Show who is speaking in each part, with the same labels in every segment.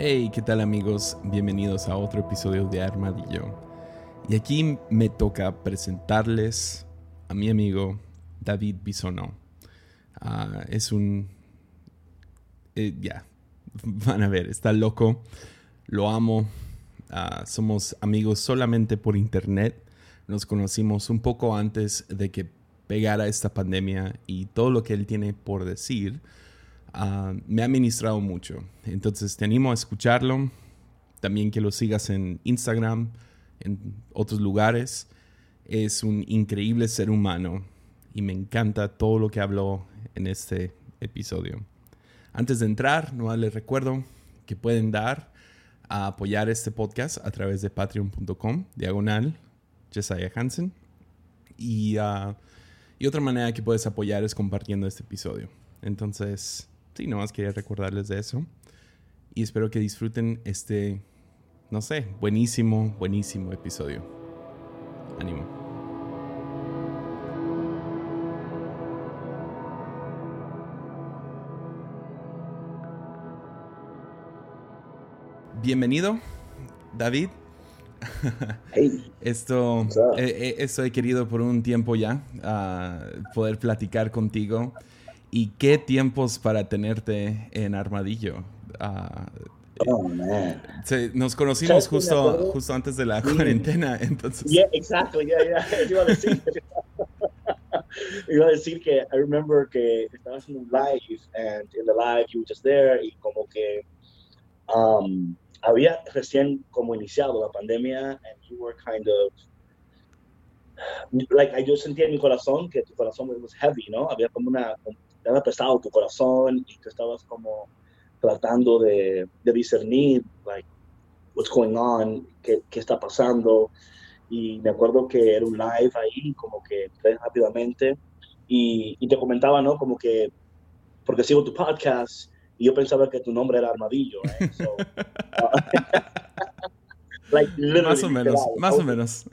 Speaker 1: Hey, ¿qué tal amigos? Bienvenidos a otro episodio de Armadillo. Y aquí me toca presentarles a mi amigo David Bisono. Ah, es un... eh, ya, van a ver, está loco. Lo amo. Ah, somos amigos solamente por internet. Nos conocimos un poco antes de que pegara esta pandemia y todo lo que él tiene por decir ah, me ha ministrado mucho. Entonces te animo a escucharlo. También que lo sigas en Instagram, en otros lugares. Es un increíble ser humano y me encanta todo lo que habló en este episodio. Antes de entrar, no les recuerdo que pueden dar a apoyar este podcast a través de patreon.com, diagonal, Jesiah Hansen. Y, ah, y otra manera que puedes apoyar es compartiendo este episodio. Entonces, sí, nomás quería recordarles de eso. Y espero que disfruten este, no sé, buenísimo, buenísimo episodio. Ánimo. Bienvenido, David.
Speaker 2: Hey,
Speaker 1: Esto,
Speaker 2: up?
Speaker 1: eh, eh, esto he querido por un tiempo ya, ah, poder platicar contigo. Y qué tiempos para tenerte en Armadillo. Ah,
Speaker 2: oh man.
Speaker 1: nos conocimos
Speaker 2: ¿Sabes qué me
Speaker 1: justo, justo antes de la cuarentena, entonces...
Speaker 2: Yeah, exactly. Yeah, yeah. Iba a decir. Iba a decir que I remember que estaba haciendo un live and in the live you were just there y como que um, había recién como iniciado la pandemia and you were kind of like yo sentía en mi corazón que tu corazón was heavy, ¿no? Había como una estaba pesado tu corazón y tú estabas como tratando de, de discernir like what's going on, qué, qué está pasando. Y me acuerdo que era un live ahí, como que entré rápidamente y, y te comentaba, ¿no? Como que, porque sigo tu podcast y yo pensaba que tu nombre era Armadillo, ¿eh? So, like, literally,
Speaker 1: Más o menos,
Speaker 2: literal.
Speaker 1: más o menos.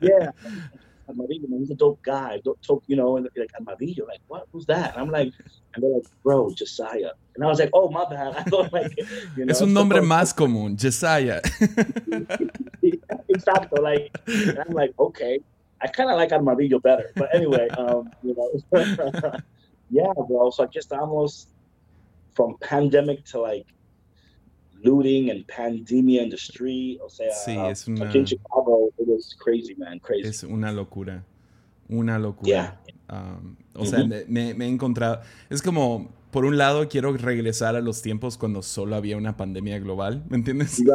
Speaker 2: Yeah. Armadillo, man, he's a dope guy. Dope, dope, you know, and like Armadillo, like what? Who's that? And I'm like, and they're like, bro, Josiah. And I was like, oh my bad. I thought like, you know,
Speaker 1: Es un nombre
Speaker 2: so-
Speaker 1: más común, Jesiah.
Speaker 2: exacto. Like, and I'm like, okay, I kind of like Armadillo better. But anyway, um, you know, yeah, bro. So I just almost from pandemic to like looting and pandemia in the street. O sea,
Speaker 1: Sí, es una-
Speaker 2: aquí en Chicago, it was crazy, man, crazy.
Speaker 1: Es una locura. Una locura.
Speaker 2: Yeah.
Speaker 1: Um, o sea,
Speaker 2: Ujú.
Speaker 1: me, me- me he encontrado. Es como, por un lado, quiero regresar a los tiempos cuando solo había una pandemia global. ¿Me entiendes?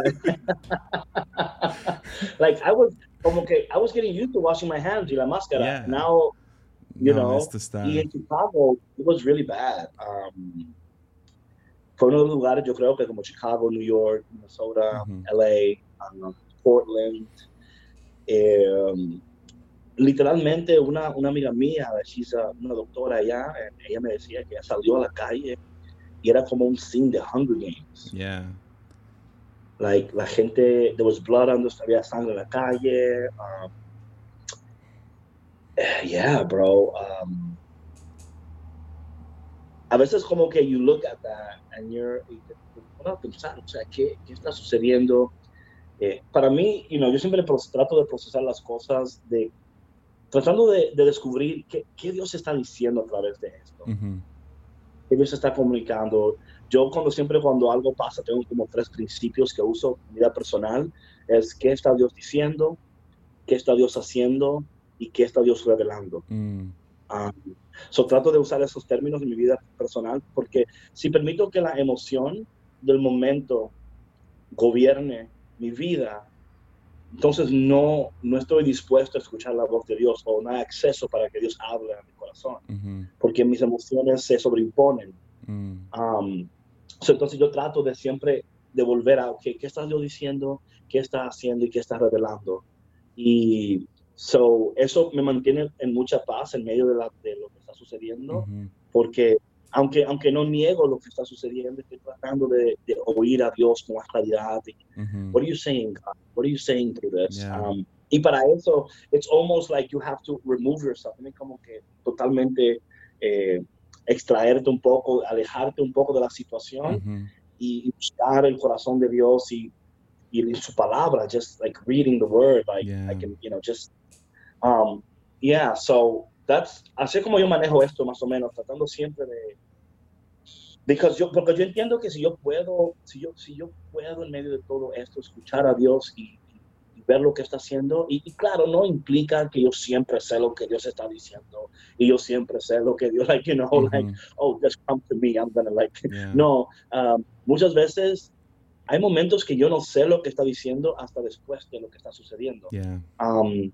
Speaker 2: Like I was como que I was getting used to washing my hands y la máscara.
Speaker 1: Yeah.
Speaker 2: Now, you
Speaker 1: No,
Speaker 2: know, y en Chicago it was really bad. Um, fue uno de los lugares, yo creo que como Chicago, New York, Minnesota. LA, um, Portland. um, literalmente una, una amiga mía, she's a- una doctora allá, and ella me decía que salió a la calle y era como un scene de Hunger Games.
Speaker 1: Yeah.
Speaker 2: like la gente there was blood on the había sangre en la calle um, eh, yeah bro um, a veces como que you look at that and you're y te te pones a pensar o sea qué, qué está sucediendo Eh, para mí you know, yo siempre trato de procesar las cosas de tratando de, de descubrir qué, qué Dios está diciendo a través de esto
Speaker 1: Ujú.
Speaker 2: que Dios está comunicando. Yo cuando siempre cuando algo pasa tengo como tres principios que uso en mi vida personal. Es qué está Dios diciendo, qué está Dios haciendo y qué está Dios revelando.
Speaker 1: Mm.
Speaker 2: Um, so trato de usar esos términos en mi vida personal porque si permito que la emoción del momento gobierne mi vida, entonces no, no estoy dispuesto a escuchar la voz de Dios o no hay acceso para que Dios hable a mi corazón
Speaker 1: Ujú.
Speaker 2: porque mis emociones se sobreimponen.
Speaker 1: Mm.
Speaker 2: Um, so, entonces yo trato de siempre de volver a, okay, ¿qué está Dios diciendo? ¿Qué está haciendo y qué está revelando? Y so, eso me mantiene en mucha paz en medio de, la, de lo que está sucediendo,
Speaker 1: Ujú.
Speaker 2: porque aunque, aunque no niego lo que está sucediendo, estoy tratando de, de oír a Dios con más claridad. Y,
Speaker 1: Ujú.
Speaker 2: What are you saying, God? What are you saying through this?
Speaker 1: Yeah.
Speaker 2: Um, y para eso, it's almost like you have to remove yourself. Tiene como que totalmente eh, extraerte un poco, alejarte un poco de la situación
Speaker 1: Ujú.
Speaker 2: y, buscar el corazón de Dios y, y su palabra, just like reading the word, like I can, you know, just, um, yeah, so that's, así como yo manejo esto más o menos, tratando siempre de, because yo, porque yo entiendo que si yo puedo, si yo, si yo puedo en medio de todo esto escuchar a Dios y, ver lo que está haciendo, y, claro, no implica que yo siempre sé lo que Dios está diciendo, y yo siempre sé lo que Dios, like, you know, like, oh, just come to me, I'm gonna, like, no, um, muchas veces hay momentos que yo no sé lo que está diciendo hasta después de lo que está sucediendo. Um,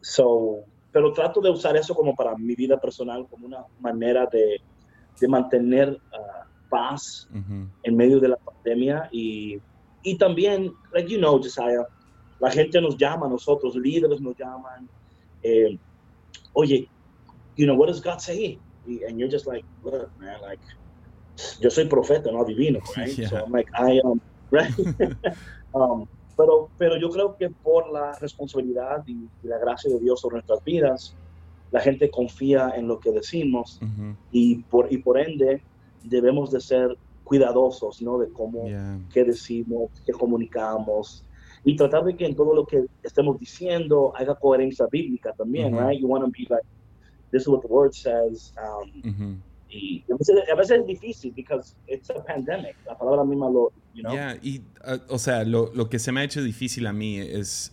Speaker 2: so, pero trato de usar eso como para mi vida personal, como una manera de, de mantener uh, paz en medio de la pandemia y, y también, like you know, Josiah, la gente nos llama, nosotros, líderes nos llaman, eh, oye, you know, what does God say? And you're just like, look, man, like, yo soy profeta, no adivino, right? So I'm like, I am, um, right? um, pero, pero yo creo que por la responsabilidad y, la gracia de Dios sobre nuestras vidas, la gente confía en lo que decimos y, por, y por ende debemos de ser cuidadosos, ¿no? De cómo, qué decimos, qué comunicamos, y tratar de que en todo lo que estemos diciendo haya coherencia bíblica también, right? You want to be like, this is what the word says. Um, Y a veces, a veces, es difícil because it's a pandemic. La palabra misma lo, you know.
Speaker 1: Yeah, y, uh, o sea, lo, lo, que se me ha hecho difícil a mí es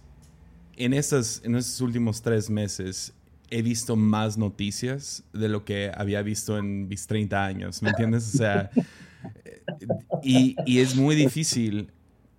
Speaker 1: en estos, en estos últimos tres meses he visto más noticias de lo que había visto en mis 30 años, ¿me entiendes? O sea, y, y es muy difícil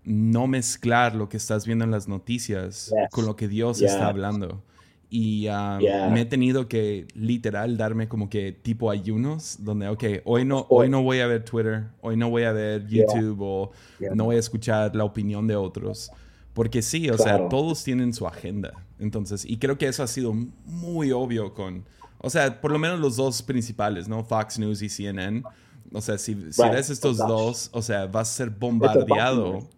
Speaker 1: no mezclar lo que estás viendo en las noticias con lo que Dios está hablando. Y um, me he tenido que literal darme como que tipo ayunos, donde, ok, hoy no, hoy no voy a ver Twitter, hoy no voy a ver YouTube o no voy a escuchar la opinión de otros. Porque sí, o sea, todos tienen su agenda. Entonces, y creo que eso ha sido muy obvio con, o sea, por lo menos los dos principales, ¿no? Fox News y CNN o sea, si, si ves estos dos, o sea, vas a ser bombardeado.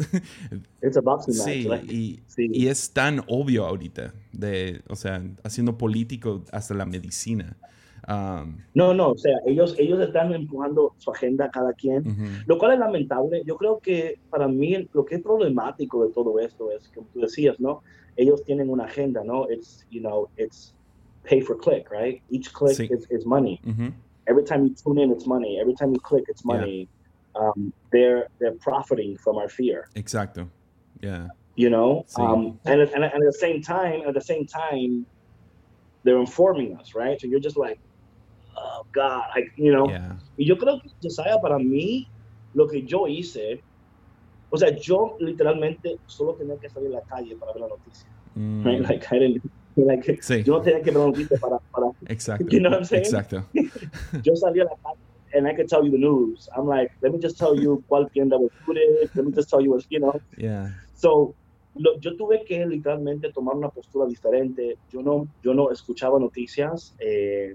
Speaker 1: sí, y, y, es tan obvio ahorita, de, o sea, haciendo político hasta la medicina.
Speaker 2: Um, no, no, o sea, ellos, ellos están empujando su agenda a cada quien, lo cual es lamentable. Yo creo que para mí lo que es problemático de todo esto es, como tú decías, ¿no? Ellos tienen una agenda, ¿no? It's, you know, it's pay for click, right? Each click is, is, money. Every time you tune in, it's money. Every time you click, it's money. Yeah. Um, they're they're profiting from our fear.
Speaker 1: Exactly. Yeah.
Speaker 2: You know, um, and, and, and at the same time, at the same time, they're informing us, right? So you're just like, oh God, like you know. Yeah. Yo creo que Josiah para mí, lo que yo hice, o sea, yo literalmente solo tenía que salir a la calle para ver la noticia. Mm. Right? Like I didn't Like, sí. Yo no tenía que preguntar para, para.
Speaker 1: Exacto.
Speaker 2: You know what I'm saying?
Speaker 1: Exacto.
Speaker 2: yo salí a la calle and I could tell you the news. I'm like, let me just tell you cuál tienda was good. Let me just tell you what, you know.
Speaker 1: Yeah.
Speaker 2: So, lo, yo tuve que literalmente tomar una postura diferente. Yo no, yo no escuchaba noticias, eh,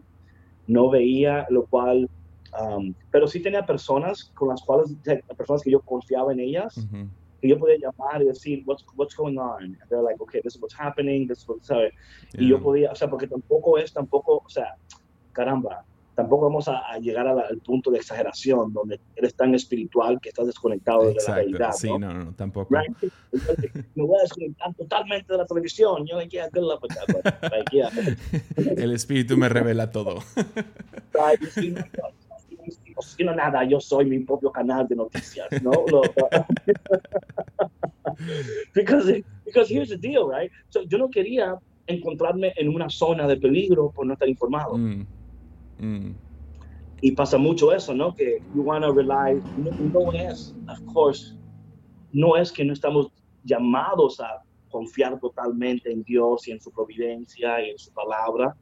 Speaker 2: no veía, lo cual, um, pero sí tenía personas con las cuales, personas que yo confiaba en ellas. Uh -huh que yo podía llamar y decir, what's, what's going on? And they're like, okay, this is what's happening, this is what's, ¿sabes? Yeah. Y yo podía, o sea, porque tampoco es, tampoco, o sea, caramba, tampoco vamos a, a llegar la, al punto de exageración donde eres tan espiritual que estás desconectado Exacto. de la realidad.
Speaker 1: Sí,
Speaker 2: no,
Speaker 1: no, no tampoco. Right?
Speaker 2: Me voy a desconectar totalmente de la televisión. Yo, yeah, good luck with that. But, like, yeah.
Speaker 1: El espíritu me revela todo.
Speaker 2: No nada, yo soy mi propio canal de noticias, ¿no? because, because here's the deal, right? So, yo no quería encontrarme en una zona de peligro por no estar informado. Mm. Mm. Y pasa mucho eso, ¿no? Que you want to rely, no, no es, of course, no es que no estamos llamados a confiar totalmente en Dios y en su providencia y en su palabra,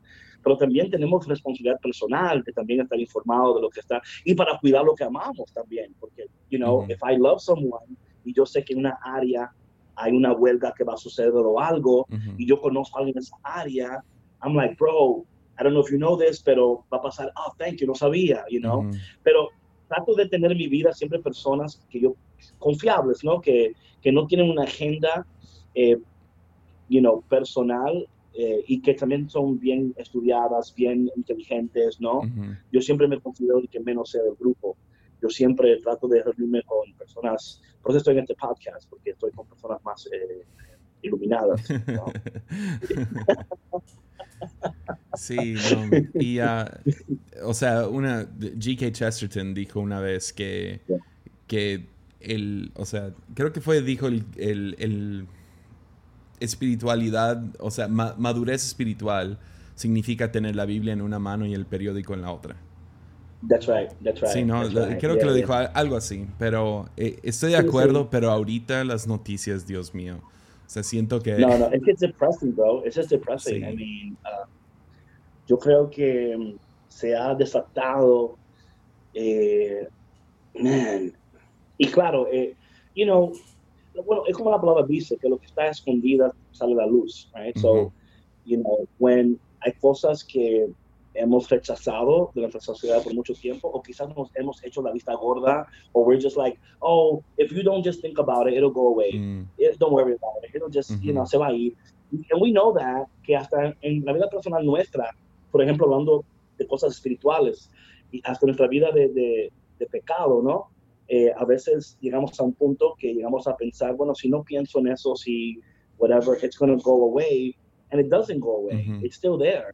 Speaker 2: pero también tenemos responsabilidad personal de también estar informado de lo que está y para cuidar lo que amamos también, porque, you know, if I love someone y yo sé que en una área hay una huelga que va a suceder o algo y yo conozco a alguien en esa área, I'm like, bro, I don't know if you know this, pero va a pasar, oh, thank you, no sabía, you know, pero trato de tener en mi vida siempre personas que yo confiables, ¿no? Que, que no tienen una agenda, eh, you know, personal eh, y que también son bien estudiadas, bien inteligentes, ¿no? Yo siempre me considero el que menos sea del grupo, yo siempre trato de reunirme con personas, por eso estoy en este podcast, porque estoy con personas más eh, iluminadas.
Speaker 1: Sí, y uh, o sea, una G.K. Chesterton dijo una vez que, que el, o sea, creo que fue, dijo el, el, espiritualidad, o sea, madurez espiritual significa tener la Biblia en una mano y el periódico en la otra.
Speaker 2: That's right, that's right.
Speaker 1: Sí, no, creo que lo dijo algo así, pero eh, estoy de acuerdo, pero ahorita las noticias, Dios mío. O sea, siento que...
Speaker 2: No, no, es que es depressing, bro. Es just depressing. I mean, uh, yo creo que mm, se ha desatado, eh, man, y claro, eh, you know, bueno, es como la palabra dice, que lo que está escondido sale a la luz, right? So, you know, when hay cosas que hemos rechazado de nuestra sociedad por mucho tiempo, o quizás nos hemos hecho la vista gorda, o we're just like, oh, if you don't just think about it, it'll go away. Mm. It, don't worry about it. It'll just, you know, se va a ir. And we know that, que hasta en la vida personal nuestra, por ejemplo, hablando de cosas espirituales, y hasta nuestra vida de, de, de pecado, ¿no? Eh, a veces llegamos a un punto que llegamos a pensar, bueno, si no pienso en eso, si whatever, it's going to go away. And it doesn't go away. It's still there.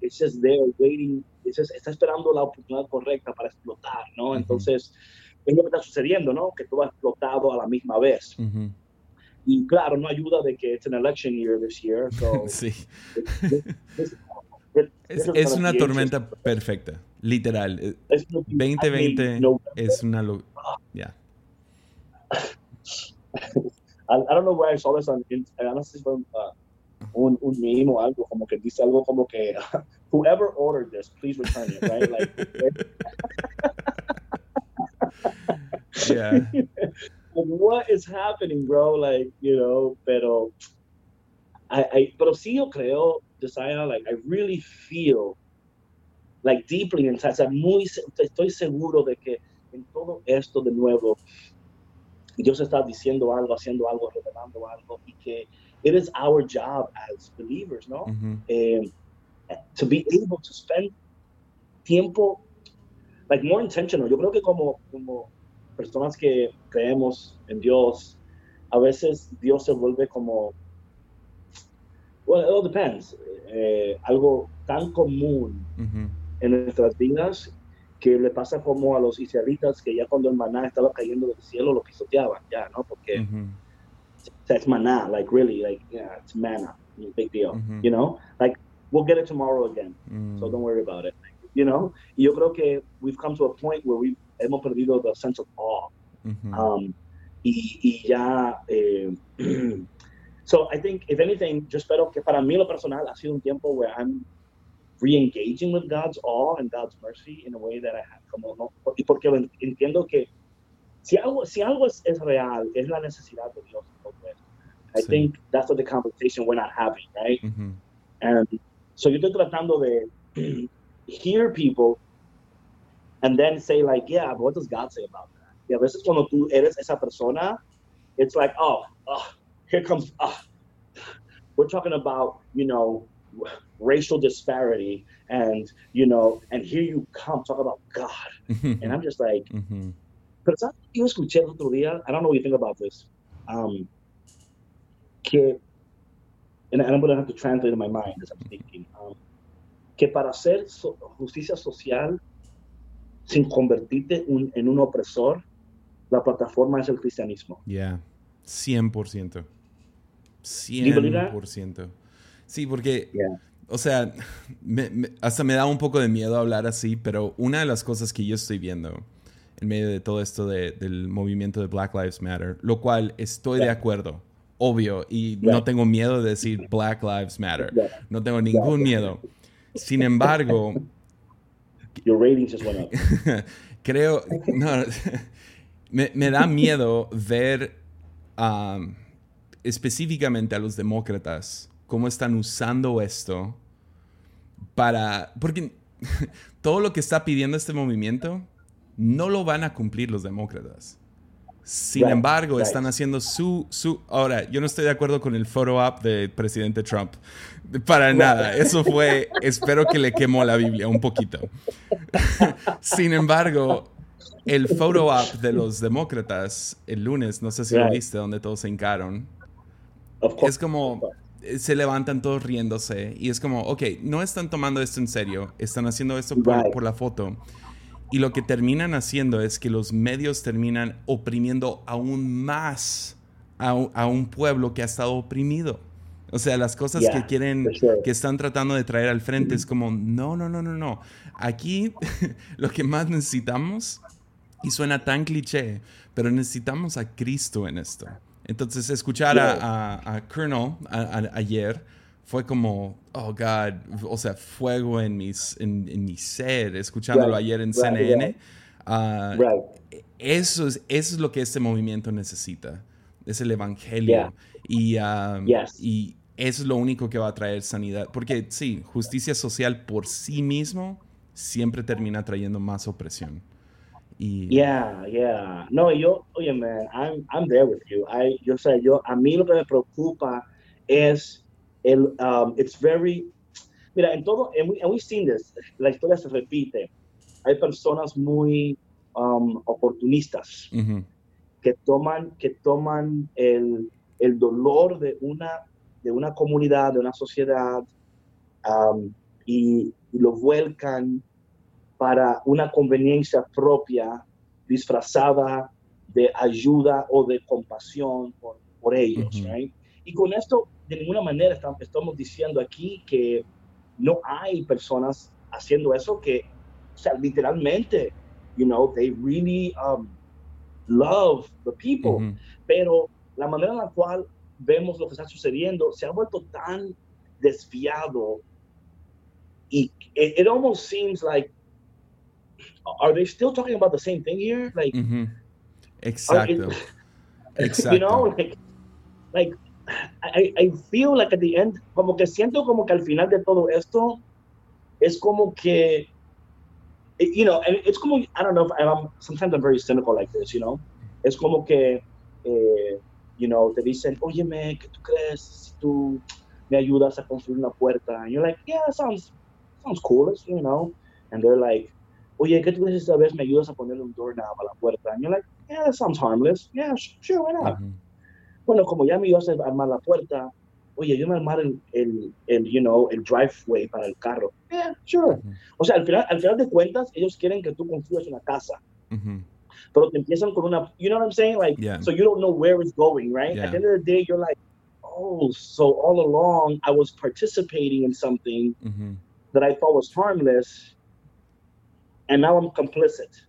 Speaker 2: it's just there waiting. It's just, está esperando la oportunidad correcta para explotar, ¿no? Entonces, es lo que está sucediendo, ¿no? Que todo ha explotado a la misma vez. Y claro, no ayuda de que es an election year this year. So
Speaker 1: sí. es, es una tormenta perfecta, literal. 2020 es una... Yeah.
Speaker 2: I, I, don't know where I saw this on, I honestly from uh, un, un meme o algo, como que dice algo como que whoever ordered this, please return it, right? Like,
Speaker 1: yeah.
Speaker 2: what is happening, bro? Like, you know, pero, I, I, pero sí yo creo, Josiah, like, I really feel, like, deeply inside, o sea, muy, estoy seguro de que en todo esto de nuevo, Dios está diciendo algo, haciendo algo, revelando algo, y que it is our job as believers, ¿no? Eh, to be able to spend tiempo, like more intentional. Yo creo que como, como personas que creemos en Dios, a veces Dios se vuelve como, well, it all depends, eh, algo tan común. En nuestras vidas que le pasa como a los israelitas que ya cuando el maná estaba cayendo del cielo lo pisoteaban ya, ¿no? Porque mm-hmm. it's maná, like really, like yeah, it's manna, big deal, mm-hmm. you know? Like we'll get it tomorrow again, mm. so don't worry about it, you know? Y yo creo que we've come to a point where we hemos perdido the sense of awe, um, y, y ya. Eh, so I think if anything, yo espero que para mí lo personal ha sido un tiempo where I'm re-engaging with God's awe and God's mercy in a way that I have, como no, porque entiendo que si algo, si algo es, es real, es la necesidad de Dios. I sí. think that's what the conversation we're not having, right? Mm-hmm. And so yo estoy tratando de hear people and then say like, yeah, but what does God say about that? Y a veces cuando tú eres esa persona, it's like, oh, oh here comes, oh. we're talking about, you know, racial disparity and you know and here you come talk about god. And i'm just like mm-hmm. but it's yo escuché el otro día? I don't know what you think about this. Um que and i'm going to have to translate in my mind as i'm thinking um, que para hacer so, justicia social sin convertirte un, en un opresor la plataforma es el cristianismo.
Speaker 1: Yeah. 100% 100% Sí, porque, o sea, hasta me da un poco de miedo hablar así, pero una de las cosas que yo estoy viendo en medio de todo esto del movimiento de Black Lives Matter, lo cual estoy de acuerdo, obvio, y no tengo miedo de decir Black Lives Matter, no tengo ningún miedo. Sin embargo, creo, no, me, me, da miedo ver um, específicamente a los demócratas cómo están usando esto para... Porque todo lo que está pidiendo este movimiento no lo van a cumplir los demócratas. Sin embargo, están haciendo su, su... Ahora, yo no estoy de acuerdo con el photo up del presidente Trump. Para nada. Eso fue... espero que le quemó la Biblia un poquito. Sin embargo, el photo op de los demócratas el lunes, no sé si lo viste, donde todos se hincaron. Es como se levantan todos riéndose y es como, ok, no están tomando esto en serio, están haciendo esto por, la foto. Y lo que terminan haciendo es que los medios terminan oprimiendo aún más a, un pueblo que ha estado oprimido. O sea, las cosas que quieren, que están tratando de traer al frente es como, no, no, no, no, no. Aquí lo que más necesitamos, y suena tan cliché, pero necesitamos a Cristo en esto. Entonces, escuchar a, Colonel ayer fue como, oh God, o sea, fuego en, mis, en, mi ser, escuchándolo ayer en CNN. Ah, eso, es, eso es lo que este movimiento necesita, es el Evangelio. Y, um, y eso es lo único que va a traer sanidad. Porque sí, justicia social por sí mismo siempre termina trayendo más opresión.
Speaker 2: Y... Yeah, yeah. No, yo, oye, man, I'm, I'm there with you. I, yo sé, yo, a mí lo que me preocupa es el, um, it's very, mira, en todo, and, we, and we've seen this, la historia se repite. Hay personas muy um, oportunistas que toman, que toman el, el dolor de una, de una comunidad, de una sociedad, um, y, y lo vuelcan para una conveniencia propia disfrazada de ayuda o de compasión por, por ellos. Y con esto, de ninguna manera estamos, diciendo aquí que no hay personas haciendo eso que, o sea, literalmente, you know, they really um, love the people. Pero la manera en la cual vemos lo que está sucediendo se ha vuelto tan desviado y it, it almost seems like are they still talking about the same thing here? Like,
Speaker 1: mm-hmm. exactly, exactly.
Speaker 2: You know, like, like I, I feel like at the end, como que siento como que al final de todo esto es como que, you know, and it's como, I don't know, if I'm, sometimes I'm very cynical like this, you know, es como que, eh, you know, te dicen, óyeme, ¿qué tú crees si tú me ayudas a construir una puerta? And you're like, yeah, sounds, sounds cool, you know, and they're like, oye, ¿qué tú dices esta vez me ayudas a ponerle un doorknob a la puerta? And you're like, yeah, that sounds harmless. Yeah, sure, why not? Bueno, como ya me ibas a armar la puerta, oye, yo me armar el, el, el, you know, el driveway para el carro. Yeah, sure. O sea, al final, al final de cuentas, ellos quieren que tú construyas una casa. Pero te empiezan con una, you know what I'm saying? Like, so you don't know where it's going, right? At the end of the day, you're like, oh, so all along I was participating in something that I thought was harmless and now I'm complicit.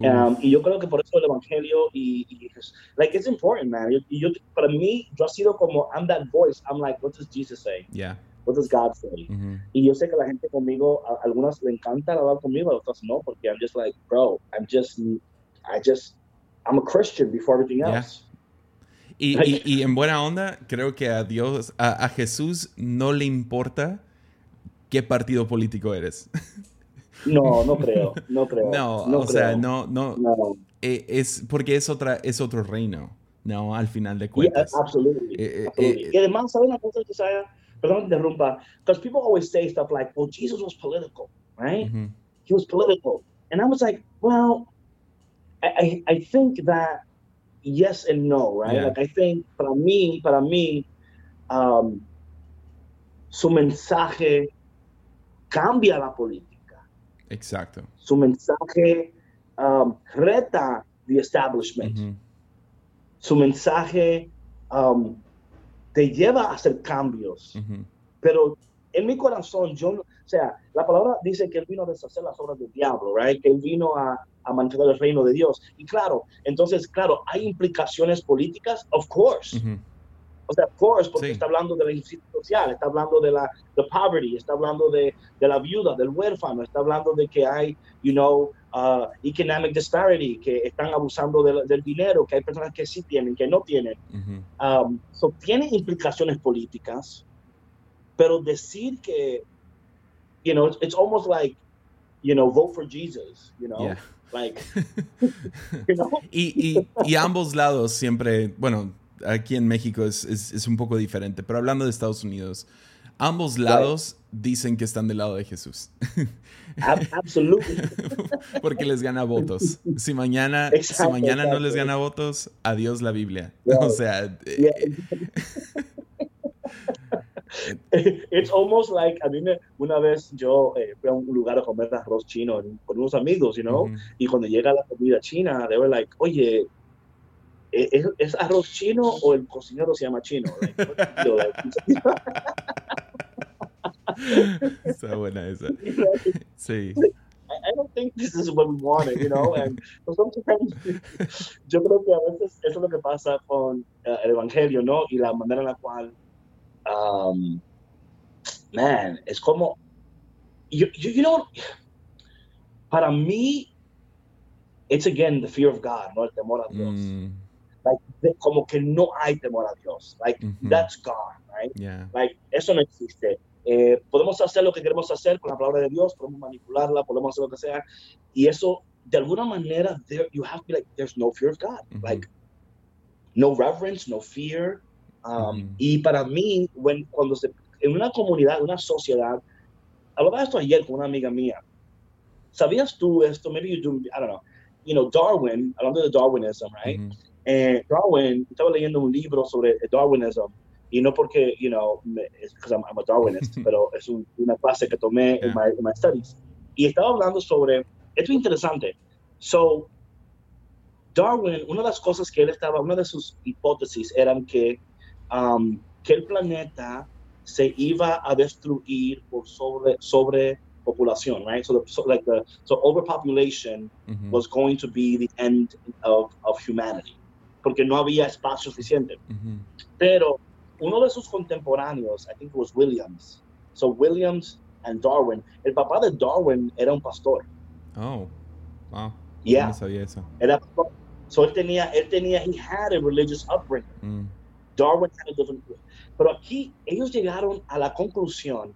Speaker 2: um, y yo creo que por eso el evangelio y, y like it's important, man. Y yo, para mí, yo ha sido como I'm that voice. I'm like, what does Jesus say?
Speaker 1: Yeah.
Speaker 2: What does God say? Y yo sé que la gente conmigo, a, algunas le encanta hablar conmigo, a otras no, porque I'm just like, bro, I'm just, I just, I'm a Christian before everything else.
Speaker 1: Y, y, y, en buena onda, creo que a Dios, a, a Jesús no le importa qué partido político eres.
Speaker 2: No, no creo, no creo.
Speaker 1: No, o sea, no, no, eh, es porque es otra, es otro reino, no, al final de cuentas.
Speaker 2: Yeah, absolutely, eh, eh, y además, ¿sabes una cosa que sea? Perdón que interrumpa, because people always say stuff like, "Oh, Jesus was political, right? He was political," and I was like, well, I, I, think that yes and no, right? Like I think para mí, para mí, um, su mensaje cambia la política.
Speaker 1: Exacto.
Speaker 2: Su mensaje um, reta the establishment. Su mensaje um, te lleva a hacer cambios. Pero en mi corazón, yo, o sea, la palabra dice que él vino a deshacer las obras del diablo, right? Que él vino a, a mantener el reino de Dios. Y claro, entonces, claro, hay implicaciones políticas, of course. O sea, of course, porque está hablando de la injusticia social, está hablando de la de poverty, está hablando de, de, la viuda, del huérfano, está hablando de que hay, you know, uh, economic disparity, que están abusando del dinero, que hay personas que sí tienen, que no tienen. um, so, tiene implicaciones políticas, pero decir que, you know, it's, it's almost like, you know, vote for Jesus, you know.
Speaker 1: Yeah.
Speaker 2: Like,
Speaker 1: you know? y, y, y ambos lados siempre, bueno, aquí en México es, es, un poco diferente, pero hablando de Estados Unidos, ambos lados dicen que están del lado de Jesús.
Speaker 2: Absolutamente.
Speaker 1: Porque les gana votos. Si mañana, si mañana no les gana votos, adiós la Biblia. O sea. Eh,
Speaker 2: It's almost like, a mí me, una vez yo eh, fui a un lugar a comer arroz chino con unos amigos, you know, y cuando llega la comida china, they were like, oye, ¿es, ¿es, arroz chino o el cocinero se llama chino?
Speaker 1: Está buena esa. Sí.
Speaker 2: I don't think this is what we wanted, you know, and sometimes yo creo que a veces eso es lo que pasa con uh, el evangelio, ¿no? Y la manera en la cual um, man, es como, you, you, you, know, para mí, it's again the fear of God, no el temor a Dios. Mm. Como que no hay temor a Dios. Like, mm -hmm. that's gone, right?
Speaker 1: Yeah.
Speaker 2: Like, eso no existe. Eh, podemos hacer lo que queremos hacer con la palabra de Dios, podemos manipularla, podemos hacer lo que sea, y eso, de alguna manera, there, you have to be like, there's no fear of God. Mm -hmm. Like, no reverence, no fear, Um, Y para mí, when, cuando se, en una comunidad, una sociedad, hablaba de esto ayer con una amiga mía. ¿Sabías tú esto? Maybe you do, I don't know. You know, Darwin, hablando de Darwinism, right? Eh, Darwin, estaba leyendo un libro sobre Darwinism y no porque, you know, because I'm, I'm, a Darwinist, pero es un, una clase que tomé en my, my, studies. Y estaba hablando sobre, esto es interesante. So, Darwin, una de las cosas que él estaba, una de sus hipótesis eran que um, que el planeta se iba a destruir por sobre, sobre populación, right? So, the, so like the so overpopulation mm -hmm. was going to be the end of, of humanity, porque no había espacio suficiente. Mm -hmm. Pero uno de sus contemporáneos, I think it was Williams. So Williams and Darwin. El papá de Darwin era un pastor.
Speaker 1: Oh, wow.
Speaker 2: Yeah.
Speaker 1: No sabía eso.
Speaker 2: Era pastor. So él tenía, él tenía, he had a religious upbringing. Mm. Darwin had a different Pero aquí ellos llegaron a la conclusión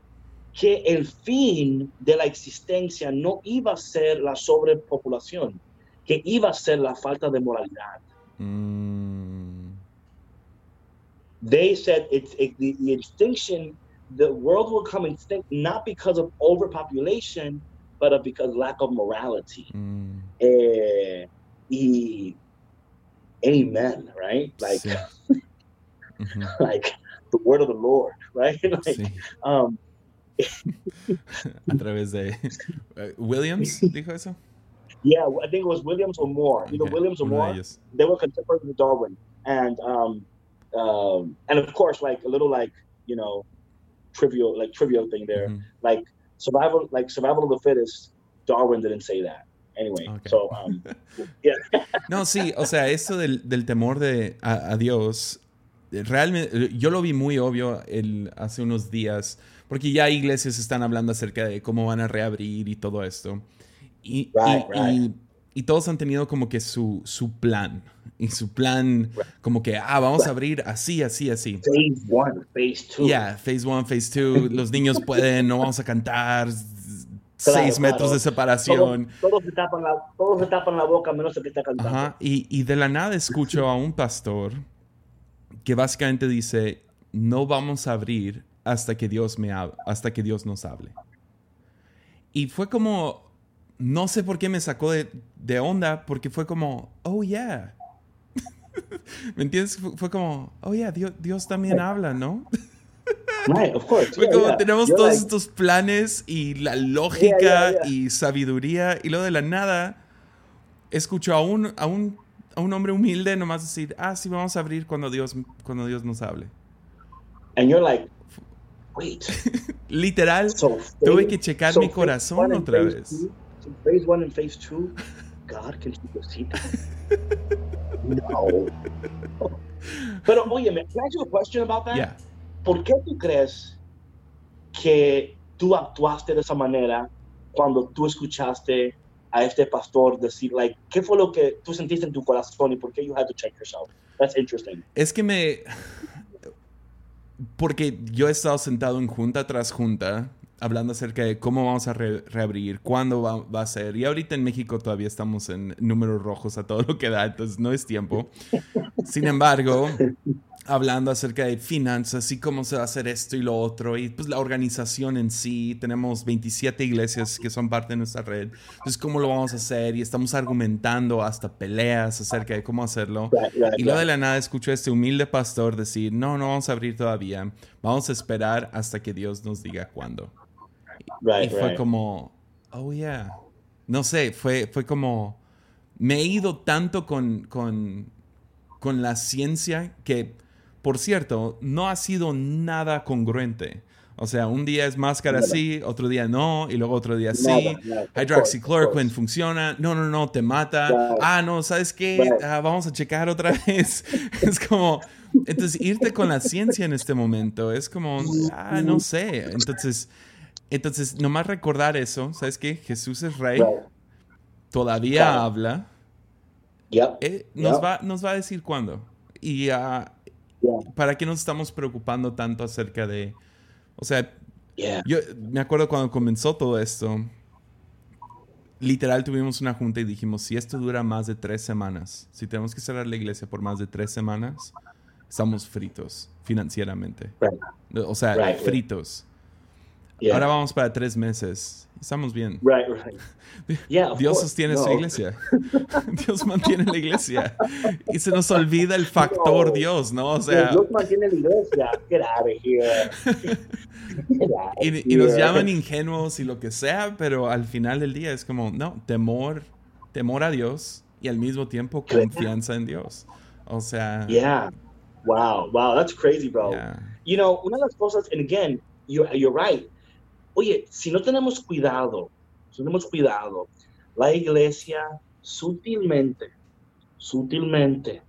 Speaker 2: que el fin de la existencia no iba a ser la sobrepopulación, que iba a ser la falta de moralidad.
Speaker 1: Mm.
Speaker 2: They said it's it, the, the extinction, the world will come extinct not because of overpopulation, but of because lack of morality.
Speaker 1: Mm.
Speaker 2: Eh, y amen, right? Like. Sí. mm-hmm. like the word of the Lord, right? like, sí. um,
Speaker 1: a través de uh, Williams dijo eso.
Speaker 2: Yeah, I think it was Williams or Moore. Either okay. Williams or Moore. They were contemporaries with Darwin, and um, um, and of course, like a little like you know, trivial like trivial thing there, mm-hmm. like survival like survival of the fittest. Darwin didn't say that. Anyway, okay. so um, yeah.
Speaker 1: no, sí, o sea, eso del, del temor de a, a Dios realmente, yo lo vi muy obvio el, hace unos días, porque ya iglesias están hablando acerca de cómo van a reabrir y todo esto. Y,
Speaker 2: right, y,
Speaker 1: right. y, y todos han tenido como que su, su plan. Y su plan, right. como que, ah, vamos a abrir así, así, así.
Speaker 2: Phase one, phase two.
Speaker 1: Yeah, phase one, phase two. Los niños pueden, no vamos a cantar. Claro, seis metros claro. de separación.
Speaker 2: Todos, todos, se tapan la, todos se tapan la boca menos el que está cantando.
Speaker 1: Ajá. Y, y de la nada escucho a un pastor que básicamente dice, no vamos a abrir hasta que Dios me hasta que Dios nos hable. Y fue como, no sé por qué me sacó de, de onda, porque fue como, oh yeah. ¿Me entiendes? Fue, como, oh yeah, Dios, Dios también habla, ¿no?
Speaker 2: Right, of course.
Speaker 1: Fue
Speaker 2: yeah,
Speaker 1: como
Speaker 2: yeah.
Speaker 1: tenemos
Speaker 2: You're
Speaker 1: todos
Speaker 2: like,
Speaker 1: estos planes y la lógica
Speaker 2: Yeah,
Speaker 1: y sabiduría, y luego de la nada escucho a un, a un a un hombre humilde nomás decir, ah, sí, vamos a abrir cuando Dios, cuando Dios nos hable.
Speaker 2: And you're like, wait.
Speaker 1: Literal,
Speaker 2: So,
Speaker 1: tuve que checar
Speaker 2: so
Speaker 1: mi corazón otra vez.
Speaker 2: two- so phase one and phase two, God can keep us seated. no. Pero, oye, can I ask you a question about that?
Speaker 1: Yeah.
Speaker 2: ¿Por qué tú crees que tú actuaste de esa manera cuando tú escuchaste a este pastor decir, like, qué fue lo que tú sentiste en tu corazón y por qué you had to check yourself? That's interesting.
Speaker 1: Es que me... Porque yo he estado sentado en junta tras junta hablando acerca de cómo vamos a re- reabrir, cuándo va, va a ser. Y ahorita en México todavía estamos en números rojos a todo lo que da, entonces no es tiempo. Sin embargo, hablando acerca de finanzas y cómo se va a hacer esto y lo otro y pues la organización en sí. Tenemos 27 iglesias que son parte de nuestra red. Entonces, ¿cómo lo vamos a hacer? Y estamos argumentando hasta peleas acerca de cómo hacerlo. y luego de la nada escucho a este humilde pastor decir, no, no vamos a abrir todavía. Vamos a esperar hasta que Dios nos diga cuándo. Y fue como, oh yeah. No sé, fue, fue como, me he ido tanto con, con, con la ciencia que por cierto, no ha sido nada congruente. O sea, un día es máscara sí, otro día no, y luego otro día sí. Hydroxychloroquine funciona. No, no, no, te mata. Ah, no, ¿sabes qué? Ah, vamos a checar otra vez. es como, entonces, irte con la ciencia en este momento es como, ah, no sé. Entonces, entonces nomás recordar eso, ¿sabes qué? Jesús es rey, todavía habla. Eh, nos, va, nos va a decir cuándo. Y uh, ¿Para qué nos estamos preocupando tanto acerca de... O sea, yo me acuerdo cuando comenzó todo esto, literal tuvimos una junta y dijimos, si esto dura más de tres semanas, si tenemos que cerrar la iglesia por más de tres semanas, estamos fritos financieramente. O sea, fritos. Ahora vamos para tres meses estamos bien.
Speaker 2: Right, right.
Speaker 1: Dios sostiene su iglesia. Dios mantiene la iglesia. Y se nos olvida el factor Dios, ¿no?
Speaker 2: O sea, Dios mantiene la iglesia. Get out of here.
Speaker 1: y, y nos llaman ingenuos y lo que sea, pero al final del día es como, no, temor, temor a Dios y al mismo tiempo confianza en Dios. O sea.
Speaker 2: Yeah. Wow, wow, that's crazy, bro. You know, una de las cosas, and again, you're, you're right Oye, si no tenemos cuidado, si no tenemos cuidado, la iglesia sutilmente, sutilmente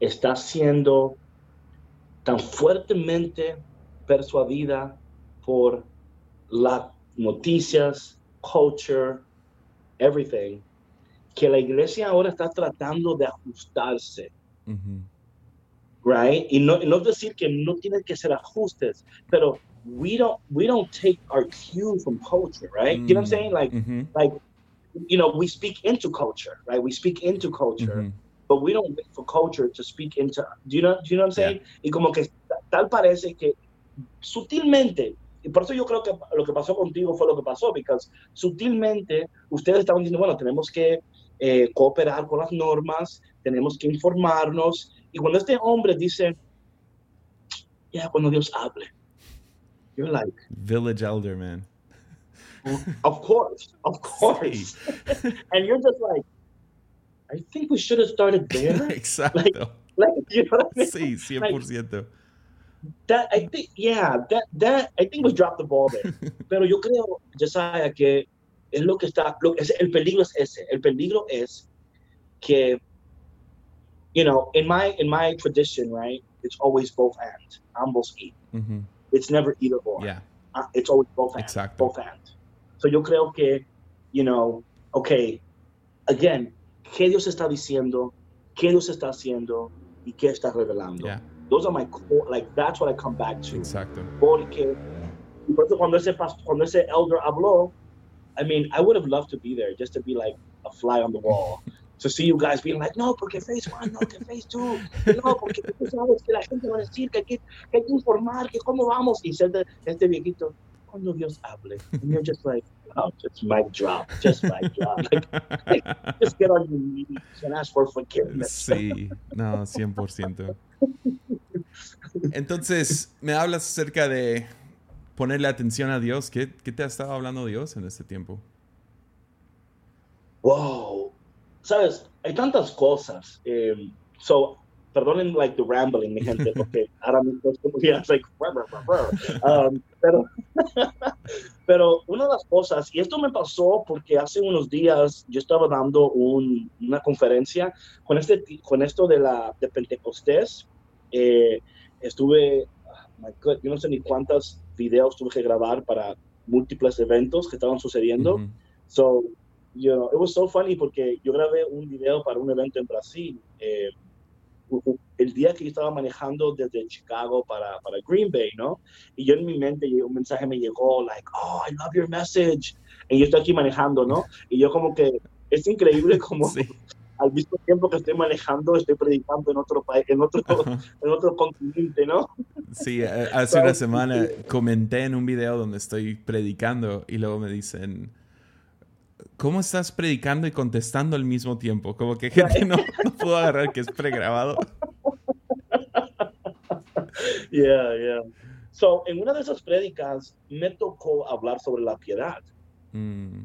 Speaker 2: está siendo tan fuertemente persuadida por las noticias, culture, everything, que la iglesia ahora está tratando de ajustarse. Right? Y no, no decir que no tienen que ser ajustes, pero we don't we don't take our cue from culture, right? Mm-hmm. You know what I'm saying? Like mm-hmm. like you know, we speak into culture, right? We speak into culture, mm-hmm. but we don't wait for culture to speak into do you know do you know what I'm saying? Yeah. Y como que tal parece que sutilmente y por eso yo creo que lo que pasó contigo fue lo que pasó, because sutilmente ustedes estaban diciendo, bueno, tenemos que eh, cooperar con las normas, tenemos que informarnos. Y cuando este hombre dice, ya, cuando Dios hable, you're like
Speaker 1: village elder, man.
Speaker 2: of course, of course. and you're just like, I think we should have started there.
Speaker 1: Exactly. Like,
Speaker 2: like, you know I mean?
Speaker 1: Sí, 100%. Like,
Speaker 2: that I think, yeah, that that I think we dropped the ball there. Pero yo creo, Josiah, que es lo que está, lo, es, el peligro es ese. El peligro es que, you know, in my in my tradition, right, it's always both and, ambos y. Mm-hmm. It's never either or.
Speaker 1: Yeah.
Speaker 2: Uh, it's always both and.
Speaker 1: Exactly.
Speaker 2: Both and. So yo creo que, you know, okay, again, ¿qué Dios está diciendo? ¿Qué Dios está haciendo? ¿Y qué está revelando?
Speaker 1: Yeah.
Speaker 2: Those are my core, like, that's what I come back to.
Speaker 1: Exacto.
Speaker 2: Porque, por eso cuando ese, cuando ese elder habló, I mean, I would have loved to be there just to be like a fly on the wall. to see you guys being like, no, porque phase one, no, que phase two, no, porque tú sabes que la gente va a decir que hay que, que, hay que informar, que cómo vamos, y ser de este viejito, cuando Dios hable, and you're just like, oh, just mic drop, just mic drop, like, like, just get on your knees and ask for forgiveness.
Speaker 1: Sí, no, 100%. Entonces, me hablas acerca de ponerle atención a Dios. ¿Qué, qué te ha estado hablando Dios en este tiempo?
Speaker 2: Wow, sabes, hay tantas cosas. Um, so, perdonen like the rambling, mi gente, porque ahora mismo es como ya, like, um, pero, pero una de las cosas, y esto me pasó porque hace unos días yo estaba dando un, una conferencia con, este, con esto de, la, de Pentecostés. Eh, estuve, oh my God, yo no sé ni cuántos videos tuve que grabar para múltiples eventos que estaban sucediendo. Mm -hmm. So, you know, it was so funny porque yo grabé un video para un evento en Brasil. Eh, el día que yo estaba manejando desde Chicago para, para Green Bay, ¿no? Y yo en mi mente un mensaje me llegó, like, oh, I love your message. Y yo estoy aquí manejando, ¿no? Y yo como que es increíble como, sí. al mismo tiempo que estoy manejando, estoy predicando en otro país, en otro, en otro continente, ¿no?
Speaker 1: Sí, hace una semana comenté en un video donde estoy predicando y luego me dicen, ¿cómo estás predicando y contestando al mismo tiempo? Como que gente no, no pudo agarrar que es pregrabado.
Speaker 2: Yeah, yeah. So, en una de esas prédicas me tocó hablar sobre la piedad. Mm.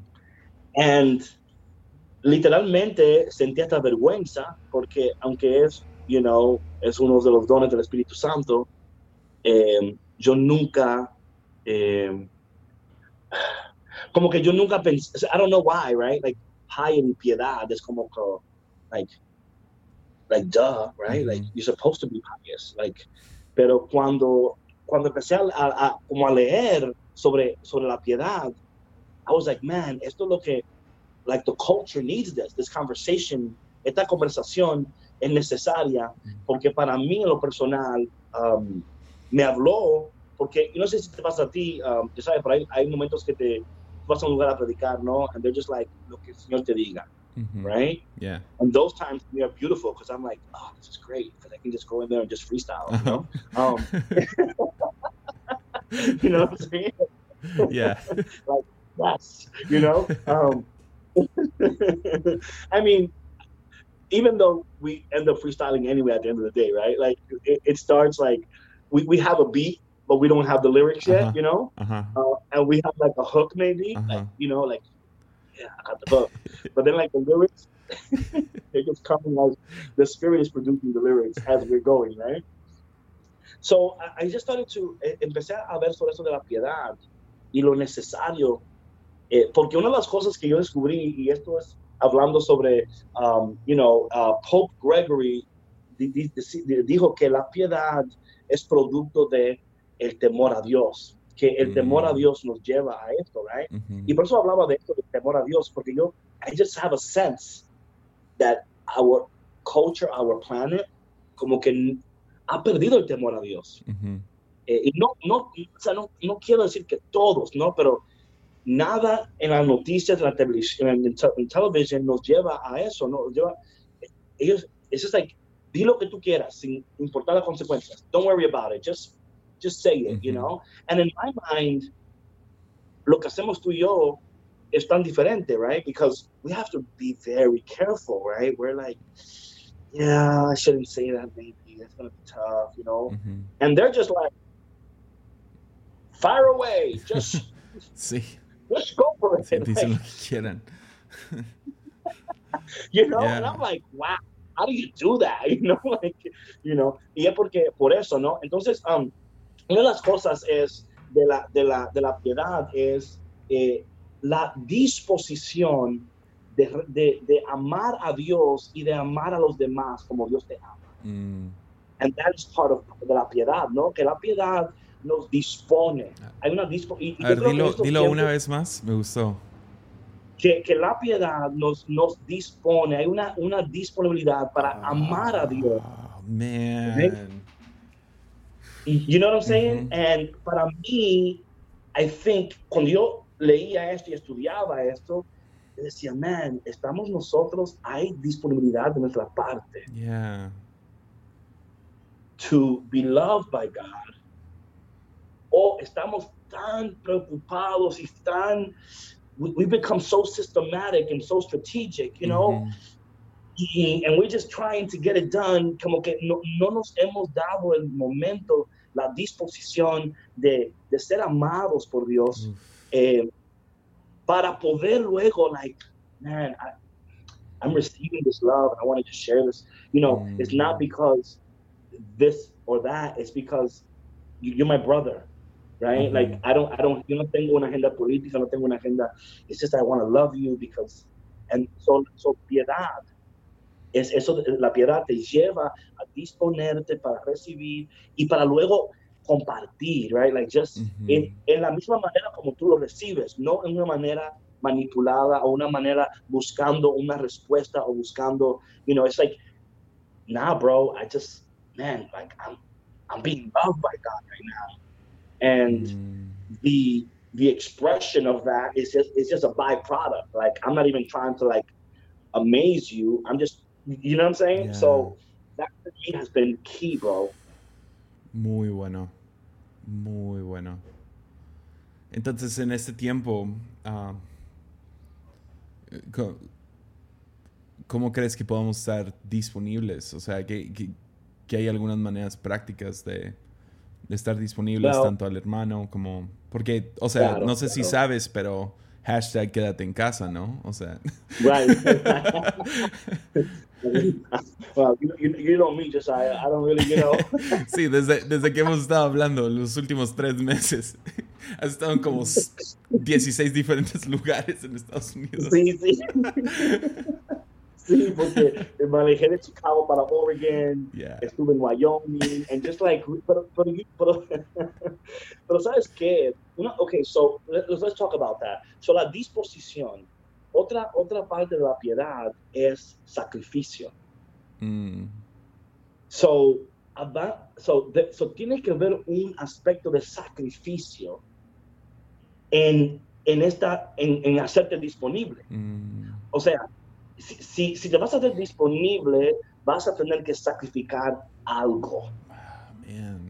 Speaker 2: And literalmente sentí esta vergüenza porque aunque es, you know, es uno de los dones del Espíritu Santo, eh, yo nunca, eh, como que yo nunca pensé, I don't know why, right? Like, piety, piedad, es como que, like, like, duh, right? Like, you're supposed to be pious. Like, pero cuando, cuando empecé a, a, como a leer sobre, sobre la piedad, I was like, man, esto es lo que like the culture needs this, this conversation, esta conversación es necesaria porque para mí en lo personal um, me habló, porque no sé si te pasa a ti, um, sabes, pero hay, hay, momentos que te vas a un lugar a predicar, ¿no? And they're just like, lo que el Señor te diga. Mm-hmm. Right?
Speaker 1: Yeah.
Speaker 2: And those times they are beautiful because I'm like, oh, this is great because I can just go in there and just freestyle, you know? um, you know what I'm saying?
Speaker 1: Yeah.
Speaker 2: like, yes, you know? Um, I mean, even though we end up freestyling anyway at the end of the day, right? Like it, it starts like we, we have a beat, but we don't have the lyrics yet, uh-huh. you know? Uh-huh. Uh, and we have like a hook maybe, uh-huh. like, you know, like, yeah, I got the hook. but then like the lyrics, they just coming as the spirit is producing the lyrics as we're going, right? So I, I just started to, eh, empecé a ver sobre eso de la piedad y lo necesario Eh, porque una de las cosas que yo descubrí, y esto es hablando sobre, um, you know, uh, Pope Gregory dijo que la piedad es producto de el temor a Dios, que el temor a mm. Dios nos lleva a esto, right? Y por eso hablaba de esto, del temor a Dios, porque yo, I just have a sense that our culture, our planet, como que ha perdido el temor a Dios. Eh, y no, no, o sea, no, no quiero decir que todos, ¿no? Pero nada en las noticias, en la televisión, en, en televisión nos lleva a eso, ¿no? Lleva, ellos, es like, di lo que tú quieras, sin importar las consecuencias. Don't worry about it, just, just say it, you know? And in my mind, lo que hacemos tú y yo es tan diferente, right? Because we have to be very careful, right? We're like, yeah, I shouldn't say that, maybe. It's going to be tough, you know? And they're just like, fire away, just...
Speaker 1: sí.
Speaker 2: Let's go for it.
Speaker 1: Sí, dicen like, lo que quieran.
Speaker 2: you know, yeah. and I'm like, wow, how do you do that? You know, like, you know, y es porque, por eso, ¿no? Entonces, um, una de las cosas es, de la, de la, de la piedad es eh, la disposición de, de, de, amar a Dios y de amar a los demás como Dios te ama. Mm. And that is part of de la piedad, ¿no? Que la piedad nos dispone. Hay una dispo y,
Speaker 1: a ver, dilo, dilo una vez más, me gustó.
Speaker 2: Que, que, la piedad nos, nos dispone, hay una, una disponibilidad para amar a Dios.
Speaker 1: Oh, man.
Speaker 2: You know what I'm saying? And para mí, I think, cuando yo leía esto y estudiaba esto, decía, man, estamos nosotros, hay disponibilidad de nuestra parte.
Speaker 1: Yeah.
Speaker 2: To be loved by God o estamos tan preocupados y tan, we, we become so systematic and so strategic, you know, mm -hmm. Y, and we're just trying to get it done, como que no, no nos hemos dado el momento, la disposición de, de ser amados por Dios, mm. eh, para poder luego, like, man, I, I'm receiving this love and I want to just share this. You know, mm. it's not because this or that, it's because you're my brother right? Like I don't, I don't, yo no tengo una agenda política, no tengo una agenda. It's just I want to love you because, and so, so piedad. Es eso, la piedad te lleva a disponerte para recibir y para luego compartir, right? Like just en, en, la misma manera como tú lo recibes, no en una manera manipulada o una manera buscando una respuesta o buscando, you know, it's like, nah, bro, I just, man, like I'm, I'm being loved by God right now and mm. the the expression of that is just it's just a byproduct. Like I'm not even trying to like amaze you. I'm just, you know what I'm saying?
Speaker 1: Yeah.
Speaker 2: So that for me has been key, bro.
Speaker 1: Muy bueno. Muy bueno. Entonces, en este tiempo, co- ¿cómo crees que podamos estar disponibles? O sea, que, que- que hay algunas maneras prácticas de, de estar disponibles tanto al hermano como... Porque, o sea,
Speaker 2: Claro,
Speaker 1: no sé si sabes, pero hashtag quédate en casa, ¿no? O sea,
Speaker 2: Right. well, you, you, you know me, just I, I don't really, you know.
Speaker 1: sí, desde, desde que hemos estado hablando los últimos tres meses, has estado en como 16 diferentes lugares en Estados Unidos.
Speaker 2: Sí, sí. Sí, porque manejé de Chicago para Oregon,
Speaker 1: Yeah.
Speaker 2: estuve en Wyoming, and just like, pero, pero, pero, pero ¿sabes qué? Una, okay, so let, let's talk about that. So la disposición, otra, otra parte de la piedad es sacrificio.
Speaker 1: Mm,
Speaker 2: So, aba- so, de- so tiene que haber un aspecto de sacrificio en, en, esta, en, en hacerte disponible.
Speaker 1: mm,
Speaker 2: O sea, si, si, si te vas a hacer disponible, vas a tener que sacrificar algo,
Speaker 1: man.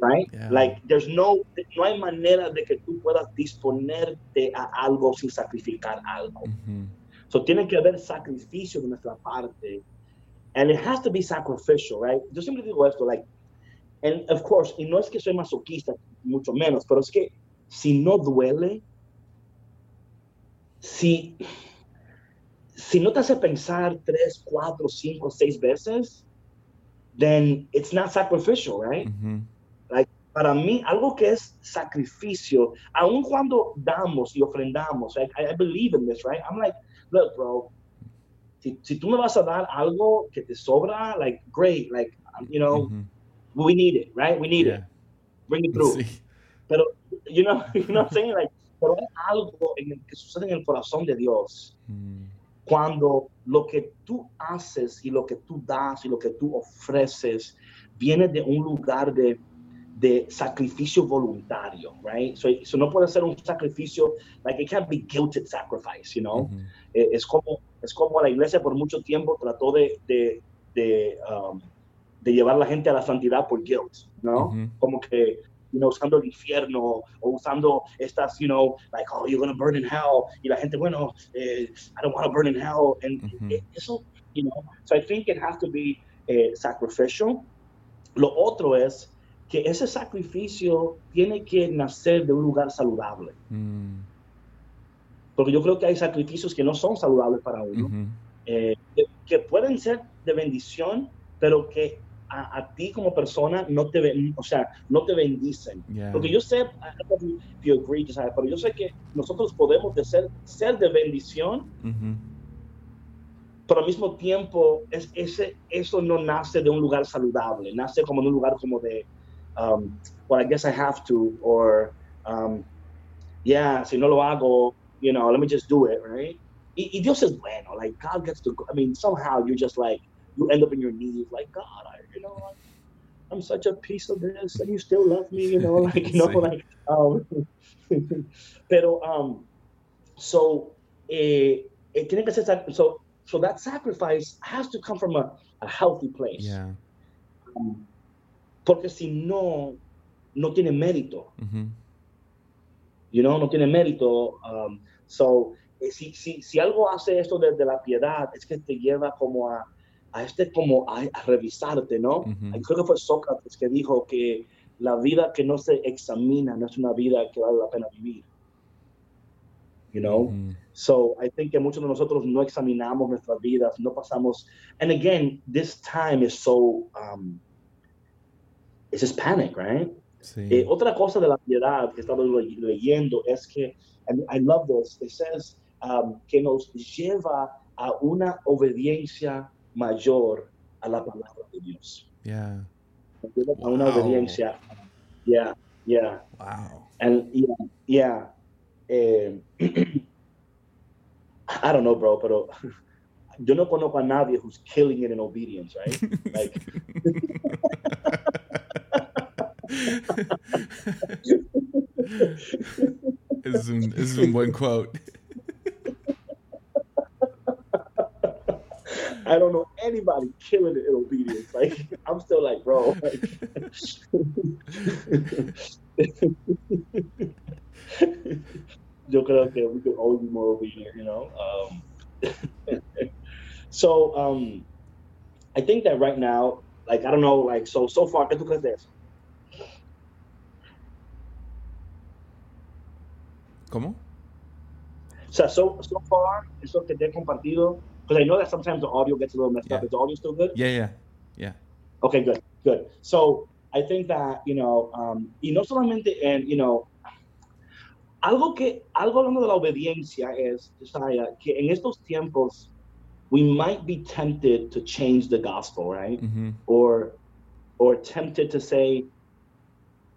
Speaker 2: right?
Speaker 1: Yeah.
Speaker 2: Like, there's no, no hay manera de que tú puedas disponerte a algo sin sacrificar algo.
Speaker 1: Ujú.
Speaker 2: So, tiene que haber sacrificio de nuestra parte. And it has to be sacrificial, right? Yo siempre digo esto, like, and of course, y no es que soy masoquista, mucho menos, pero es que si no duele, si, si no te hace pensar tres, cuatro, cinco, seis veces, then it's not sacrificial, right?
Speaker 1: Ujú.
Speaker 2: para mí, algo que es sacrificio, aun cuando damos y ofrendamos, I, I believe in this, right? I'm like, look, bro, si, si tú me vas a dar algo que te sobra, like, great, like, um, you know, we need it, right? We need it.
Speaker 1: Yeah.
Speaker 2: Bring it through.
Speaker 1: Sí.
Speaker 2: Pero, you know, you know what I'm saying? Like, pero hay algo en el que sucede en el corazón de Dios
Speaker 1: Mm,
Speaker 2: cuando lo que tú haces y lo que tú das y lo que tú ofreces viene de un lugar de, de sacrificio voluntario, right? So, so no puede ser un sacrificio, like it can't be guilted sacrifice, you know? Eh, es como es como la iglesia por mucho tiempo trató de, de, de, um, de llevar a la gente a la santidad por guilt, ¿no?
Speaker 1: Ujú.
Speaker 2: Como que you know, usando el infierno o usando estas, you know, like, oh, you're going to burn in hell. Y la gente, bueno, eh, I don't want to burn in hell. And
Speaker 1: Ujú.
Speaker 2: eh, eso, you know, so I think it has to be eh, sacrificial. Lo otro es que ese sacrificio tiene que nacer de un lugar saludable.
Speaker 1: Mm,
Speaker 2: Porque yo creo que hay sacrificios que no son saludables para uno. eh, que, que pueden ser de bendición, pero que a, a ti como persona no te, ben- o sea, no te bendicen.
Speaker 1: Yeah.
Speaker 2: Porque yo sé, you- agree, pero yo sé que nosotros podemos de ser, ser de bendición, pero al mismo tiempo es, ese, eso no nace de un lugar saludable, nace como de un lugar como de, um, well, I guess I have to, or, um, yeah, si no lo hago, you know, let me just do it, right? Y, y Dios es bueno, like God gets to, I mean, somehow you just like, you end up in your knees, like, God, I, you know, I'm, I'm such a piece of this, and you still love me, you know, like, you know, like, um, pero, um, so, eh, it tiene que ser, so, so that sacrifice has to come from a, a healthy place.
Speaker 1: Yeah.
Speaker 2: Um, porque si no, no tiene mérito,
Speaker 1: Ujú.
Speaker 2: you know, no tiene mérito. Um, so, eh, si, si, si algo hace esto desde la piedad, es que te lleva como a, a este, como a, a revisarte, ¿no? Creo que fue Sócrates que dijo que la vida que no se examina no es una vida que vale la pena vivir. You know? So I think que muchos de nosotros no examinamos nuestras vidas, no pasamos. And again, this time is so, um, it's just panic, right?
Speaker 1: Sí.
Speaker 2: Eh, otra cosa de la piedad que estaba le- leyendo es que, and I love this, it says um, que nos lleva a una obediencia mayor a la palabra de Dios.
Speaker 1: Yeah.
Speaker 2: A una
Speaker 1: Wow.
Speaker 2: obediencia. Yeah, yeah.
Speaker 1: Wow.
Speaker 2: And yeah, yeah. Eh, I don't know, bro, pero yo no conozco a nadie who's killing it in obedience, right? Like,
Speaker 1: es, un, es un buen quote.
Speaker 2: I don't know anybody killing it in obedience. Like I'm still like, bro. Like, yo creo que we could always be more obedient, you know. Um, so um, I think that right now, like I don't know, like so so far, ¿qué tú crees de eso?
Speaker 1: ¿Cómo?
Speaker 2: O sea, so so far, eso que te he compartido, because I know that sometimes the audio gets a little messed up. Is the audio still good?
Speaker 1: Yeah, yeah, yeah.
Speaker 2: Okay, good, good. So I think that, you know, um, y no solamente en, you know, algo que, algo hablando de la obediencia es, Josiah, que en estos tiempos, we might be tempted to change the gospel, right?
Speaker 1: Ujú.
Speaker 2: Or, or tempted to say,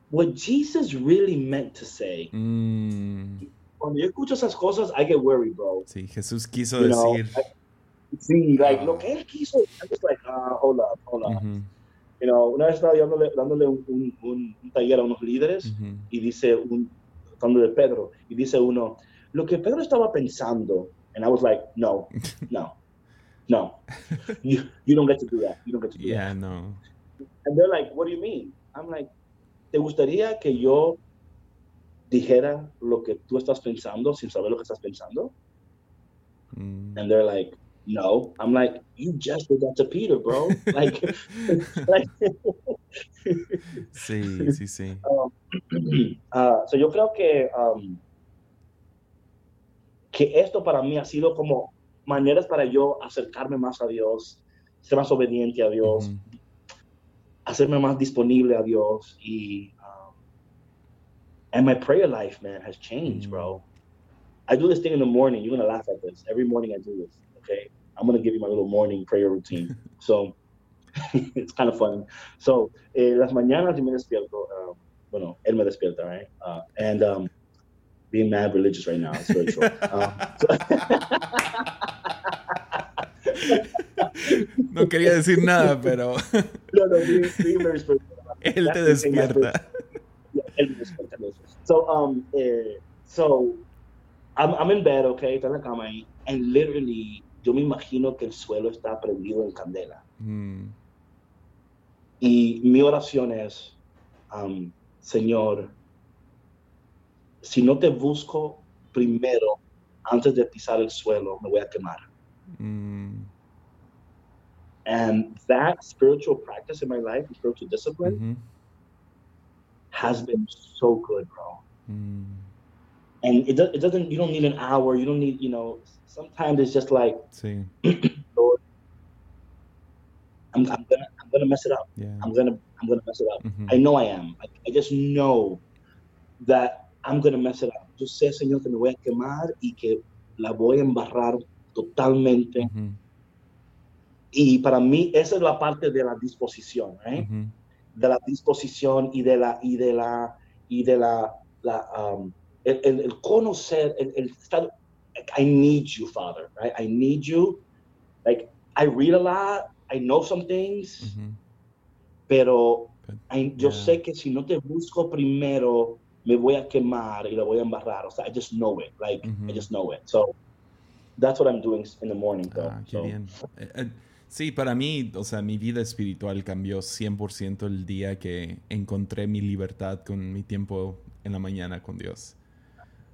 Speaker 2: what Jesus really meant to say.
Speaker 1: Mm,
Speaker 2: Cuando yo escucho esas cosas, I get worried, bro.
Speaker 1: sí, Jesús quiso
Speaker 2: You know,
Speaker 1: decir.
Speaker 2: Sí, like,
Speaker 1: Ah.
Speaker 2: lo que él quiso, I'm just like, uh, hold up, hold up. You know, una vez estaba dándole, dándole un, un, un- un taller a unos líderes y dice, un, hablando de Pedro, y dice uno, lo que Pedro estaba pensando, and I was like, no, no, no, you, you don't get to do that, you don't get to do
Speaker 1: Yeah, no.
Speaker 2: that. And they're like, what do you mean? I'm like, ¿te gustaría que yo dijera lo que tú estás pensando sin saber lo que estás pensando?
Speaker 1: Mm.
Speaker 2: And they're like, no. I'm like, you just did that to Peter, bro. Like, like
Speaker 1: Sí, sí, sí.
Speaker 2: Ah, so yo creo que, um, que esto para mí ha sido como maneras para yo acercarme más a Dios, ser más obediente a Dios,
Speaker 1: Ujú.
Speaker 2: hacerme más disponible a Dios. Y, um, and my prayer life, man, has changed,
Speaker 1: Mm.
Speaker 2: bro. I do this thing in the morning. You're to laugh at this. Every morning I do this, okay? I'm going to give you my little morning prayer routine. so it's kind of fun. So, eh, las mañanas yo me despierto. Uh, bueno, él me despierta, right? Uh, and um, being mad religious right now, it's very short. Um,
Speaker 1: No quería decir nada, pero
Speaker 2: no, no, being, being very spiritual.
Speaker 1: él te
Speaker 2: That's the thing, my
Speaker 1: despierta.
Speaker 2: Yeah, él me despierta. So, um, eh, so I'm, I'm in bed, okay, está en la cama ahí, and literally, yo me imagino que el suelo está prendido en candela.
Speaker 1: Mm,
Speaker 2: Y mi oración es, um, Señor, si no te busco primero, antes de pisar el suelo, me voy a quemar.
Speaker 1: mm,
Speaker 2: And that spiritual practice in my life, spiritual discipline,
Speaker 1: ujú,
Speaker 2: has been so good, bro.
Speaker 1: mm.
Speaker 2: And it, do, it doesn't, you don't need an hour, you don't need, you know, sometimes it's just like,
Speaker 1: Sí,
Speaker 2: Lord, I'm, I'm gonna, I'm gonna mess it up.
Speaker 1: yeah.
Speaker 2: I'm gonna, I'm gonna mess it up.
Speaker 1: Ujú.
Speaker 2: I know I am. I, I just know that I'm gonna mess it up. Yo sé, Señor, que me voy a quemar y que la voy a embarrar totalmente.
Speaker 1: Ujú,
Speaker 2: Y para mí esa es la parte de la disposición, right?
Speaker 1: ujú.
Speaker 2: De la disposición y de la y de la y de la, la um, el, el, el conocer el, el estar. like, I need you, Father, right? I need you. Like I read a lot. I know some things.
Speaker 1: Ujú.
Speaker 2: pero
Speaker 1: But-
Speaker 2: I- yo
Speaker 1: yeah.
Speaker 2: sé que si no te busco primero, me voy a quemar y la voy a embarrar. O sea, I just know it. Like, I
Speaker 1: Ujú.
Speaker 2: just know it. So, that's what I'm doing in the morning, though.
Speaker 1: Ah, qué
Speaker 2: So,
Speaker 1: bien. Eh, eh, sí, para mí, o sea, mi vida espiritual cambió 100% el día que encontré mi libertad con mi tiempo en la mañana con Dios.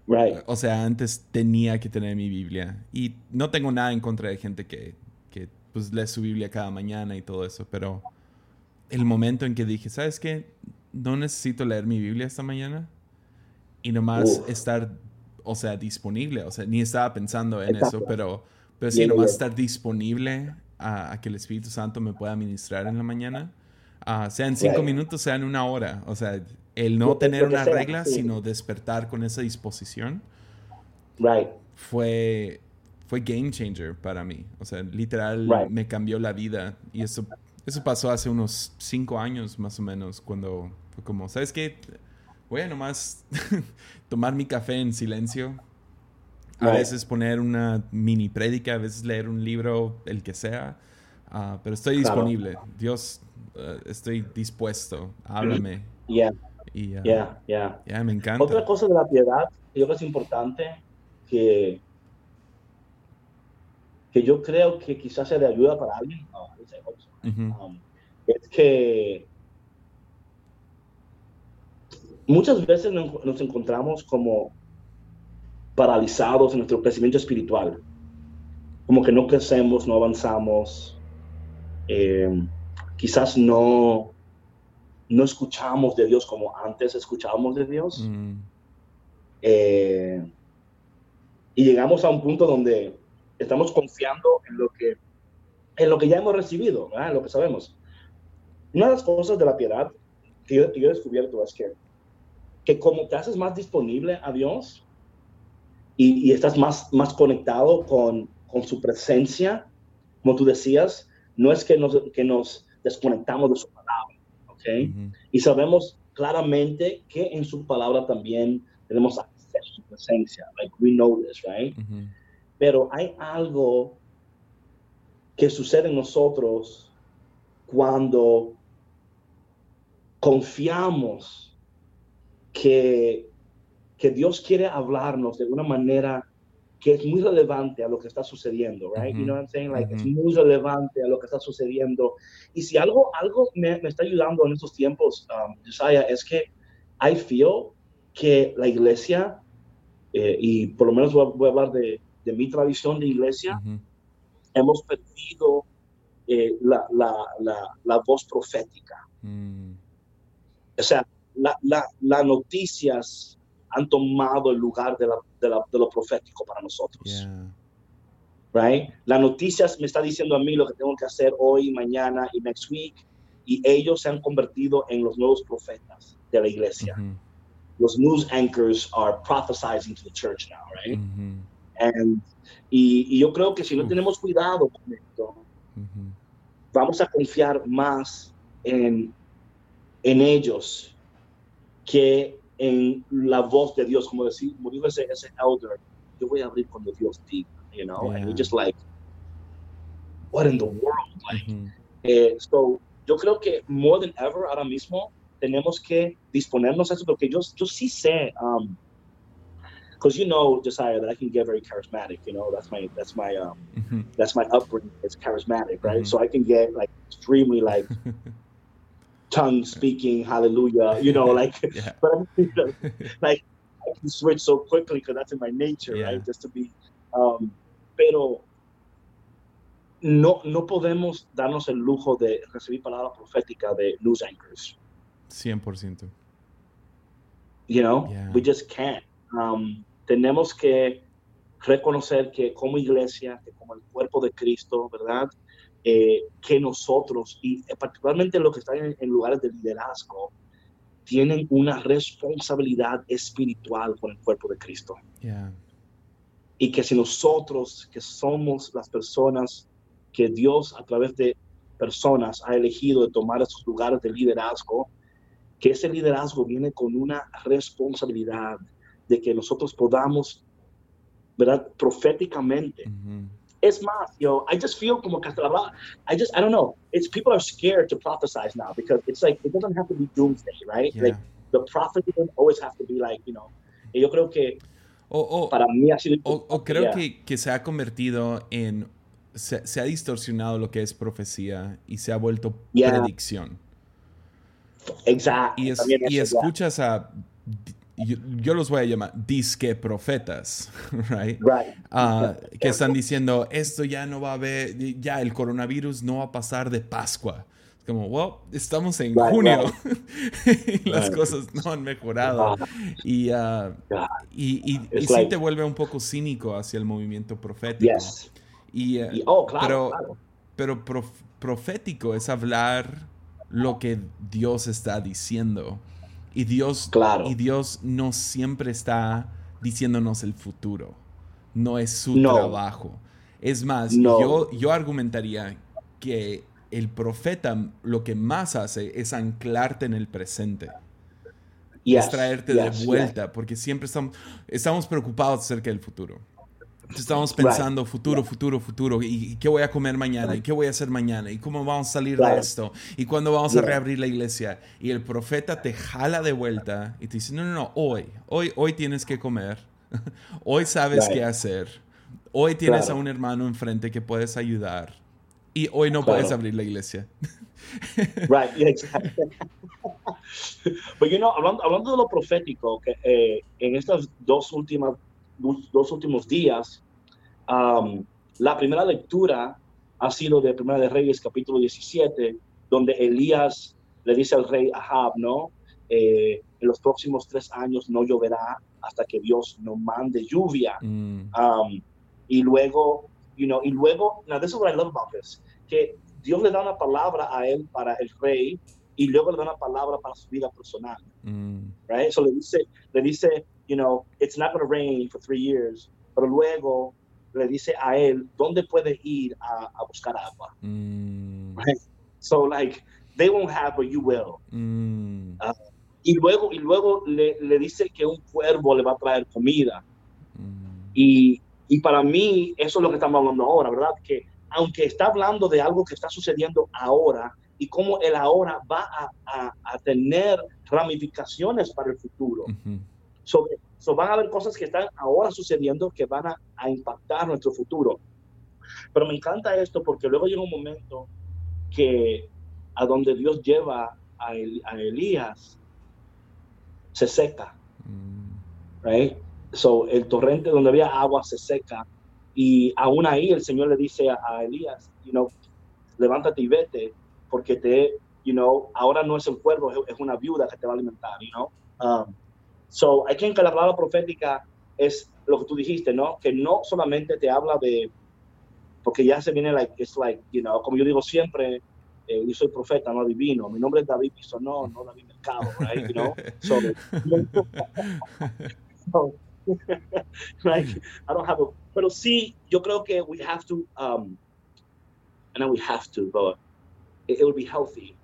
Speaker 2: Right.
Speaker 1: O sea, antes tenía que tener mi Biblia. Y no tengo nada en contra de gente que, que pues, lee su Biblia cada mañana y todo eso, pero el momento en que dije, ¿sabes qué? No necesito leer mi Biblia esta mañana y nomás
Speaker 2: Uf.
Speaker 1: estar, o sea, disponible. O sea, ni estaba pensando en
Speaker 2: Exacto.
Speaker 1: eso, pero, pero sí,
Speaker 2: Bien,
Speaker 1: nomás
Speaker 2: bien.
Speaker 1: estar disponible a, a que el Espíritu Santo me pueda ministrar en la mañana. Ah, sea en cinco
Speaker 2: Right.
Speaker 1: minutos, sea en una hora. O sea, el no tener una
Speaker 2: sea,
Speaker 1: regla,
Speaker 2: sí.
Speaker 1: sino despertar con esa disposición
Speaker 2: Right.
Speaker 1: fue, fue game changer para mí. O sea, literal
Speaker 2: Right.
Speaker 1: me cambió la vida. Y eso, eso pasó hace unos cinco años más o menos, cuando fue como, ¿sabes qué? Voy a nomás tomar mi café en silencio. A
Speaker 2: Right.
Speaker 1: veces poner una mini prédica, a veces leer un libro, el que sea. Ah, pero estoy
Speaker 2: Claro.
Speaker 1: disponible. Dios, eh, estoy dispuesto. Háblame.
Speaker 2: Yeah,
Speaker 1: Y ah,
Speaker 2: yeah, yeah.
Speaker 1: ya, me encanta.
Speaker 2: Otra cosa de la piedad, yo creo que es importante, que que yo creo que quizás sea de ayuda para alguien, um, es que muchas veces nos encontramos como paralizados en nuestro crecimiento espiritual, como que no crecemos, no avanzamos, eh, quizás no, no escuchamos de Dios como antes escuchábamos de Dios. Mm. Eh, y llegamos a un punto donde estamos confiando en lo que, en lo que ya hemos recibido, en lo que sabemos. Una de las cosas de la piedad que yo, he descubierto es que, que como te haces más disponible a Dios y, y estás más, más conectado con, con, su presencia, como tú decías, no es que nos, que nos desconectamos de su palabra, ¿ok? Y sabemos claramente que en su palabra también tenemos acceso a su presencia, like we know this, right? Pero hay algo que sucede en nosotros cuando confiamos que, que Dios quiere hablarnos de una manera que es muy relevante a lo que está sucediendo, right? You know what I'm saying? Like, es muy relevante a lo que está sucediendo. Y si algo, algo me, me está ayudando en estos tiempos, um, Josiah, es que I feel que la iglesia, eh, y por lo menos voy, a hablar de, de, mi tradición de iglesia, hemos perdido eh, la, la, la, la, voz profética. Mm. O sea, las noticias han tomado el lugar de, de, de lo profético para nosotros. Right? La noticia me está diciendo a mí lo que tengo que hacer hoy, mañana y next week, y ellos se han convertido en los nuevos profetas de la iglesia. Los news anchors are prophesizing to the church now, right? And, y, y, yo creo que si no tenemos cuidado con esto, vamos a confiar más en, en ellos que en la voz de Dios, como decir, como dijo ese, ese elder, yo voy a abrir cuando Dios diga, you know, and we just like, what in the world, like, eh, so, yo creo que more than ever ahora mismo tenemos que disponernos a eso porque yo, yo sí sé, um, because you know Josiah that I can get very charismatic. You know that's my that's my um mm-hmm. that's my upbringing. It's charismatic, right? Mm-hmm. So I can get like extremely like tongue speaking, hallelujah, you know, like, yeah. but like I can switch so quickly because that's in my nature, yeah. right? Just to be, um, pero no, no podemos darnos el lujo de recibir palabras proféticas de news anchors.
Speaker 1: 100%.
Speaker 2: You know, yeah. we just can't. Um, tenemos que reconocer que como iglesia, que como el cuerpo de Cristo, ¿verdad? Eh, que nosotros, y particularmente los que están en, lugares de liderazgo, tienen una responsabilidad espiritual con el cuerpo de Cristo. Y que si nosotros, que somos las personas que Dios a través de personas ha elegido de tomar esos lugares de liderazgo, que ese liderazgo viene con una responsabilidad de que nosotros podamos, ¿verdad? Proféticamente. Es más, yo, I just feel como que I just, I don't know. It's people are scared to prophesize now because it's like, it doesn't have to be doomsday, right? Like, the prophecy doesn't always have to be like, you know. Y yo creo que
Speaker 1: o, o, para mí ha sido. O, o creo que, que, se ha convertido en. Se, se, ha distorsionado lo que es profecía y se ha vuelto predicción.
Speaker 2: Exacto.
Speaker 1: Y, es, y escuchas a yo, los voy a llamar disque profetas, right? Ah, que están diciendo, esto ya no va a haber, ya el coronavirus no va a pasar de Pascua. Es como, well, estamos en junio y las cosas no han mejorado. Y, uh, y, y, y sí te vuelve un poco cínico hacia el movimiento profético. Y, uh, oh, pero, pero profético es hablar lo que Dios está diciendo. Y Dios, y Dios no siempre está diciéndonos el futuro. No es su trabajo. Es más, yo, yo argumentaría que el profeta lo que más hace es anclarte en el presente. y es traerte de vuelta, porque siempre estamos, estamos preocupados acerca del futuro. Estamos pensando futuro, futuro, futuro. ¿Y qué voy a comer mañana? ¿Y qué voy a hacer mañana? ¿Y cómo vamos a salir de esto? ¿Y cuándo vamos a reabrir la iglesia? Y el profeta te jala de vuelta y te dice, no, no, no, hoy, hoy, hoy tienes que comer. hoy sabes qué hacer. Hoy tienes
Speaker 2: Claro.
Speaker 1: a un hermano enfrente que puedes ayudar y hoy no puedes
Speaker 2: Claro.
Speaker 1: abrir la iglesia.
Speaker 2: Right, yeah, exactly. But you know, hablando, hablando de lo profético, que eh, en estas dos últimas dos últimos días, um, la primera lectura ha sido de Primera de Reyes, capítulo 17, donde Elías le dice al rey Ahab, ¿no? Eh, en los próximos tres años no lloverá hasta que Dios no mande lluvia.
Speaker 1: Mm,
Speaker 2: Um, y luego, you know, y luego, now this is what I love about this, que Dios le da una palabra a él para el rey y luego le da una palabra para su vida personal,
Speaker 1: mm,
Speaker 2: right? So le dice, le dice, you know, it's not going to rain for three years, pero luego le dice a él dónde puede ir a, a buscar agua.
Speaker 1: mm,
Speaker 2: So like, they won't have, but you will.
Speaker 1: mm,
Speaker 2: Y luego, y luego le, le dice que un cuervo le va a traer comida.
Speaker 1: mm.
Speaker 2: Y, y para mí, eso es lo que estamos hablando ahora, ¿verdad? Que aunque está hablando de algo que está sucediendo ahora y cómo el ahora va a, a- a tener ramificaciones para el futuro. So, so van a haber cosas que están ahora sucediendo que van a, a impactar nuestro futuro. Pero me encanta esto porque luego llega un momento que a donde Dios lleva a, El- a Elías se seca
Speaker 1: Mm,
Speaker 2: right? So, el torrente donde había agua se seca y aún ahí el Señor le dice a, a Elías, you know, levántate y vete porque te, you know, ahora no es el cuervo, es, es una viuda que te va a alimentar, you know. Um, so, I think que la palabra profética es lo que tú dijiste, ¿no? Que no solamente te habla de, porque ya se viene, like, it's like, you know, como yo digo siempre, eh, yo soy profeta, no adivino. Mi nombre es David Bisonó, no David Mercado, right? You know? So, so, like I don't have a pero sí yo creo que we have to um and we have to but it, it would be healthy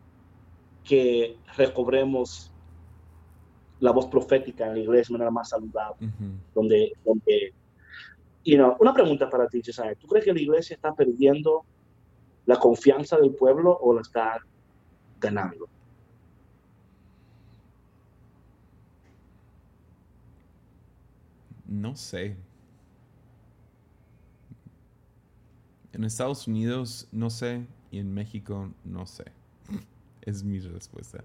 Speaker 2: que recobremos la voz profética en la iglesia de manera más saludable donde donde you know una pregunta para ti Cesar ¿tú crees que la iglesia está perdiendo la confianza del pueblo o la está ganando
Speaker 1: No sé. En Estados Unidos no sé y en México no sé. Es mi respuesta.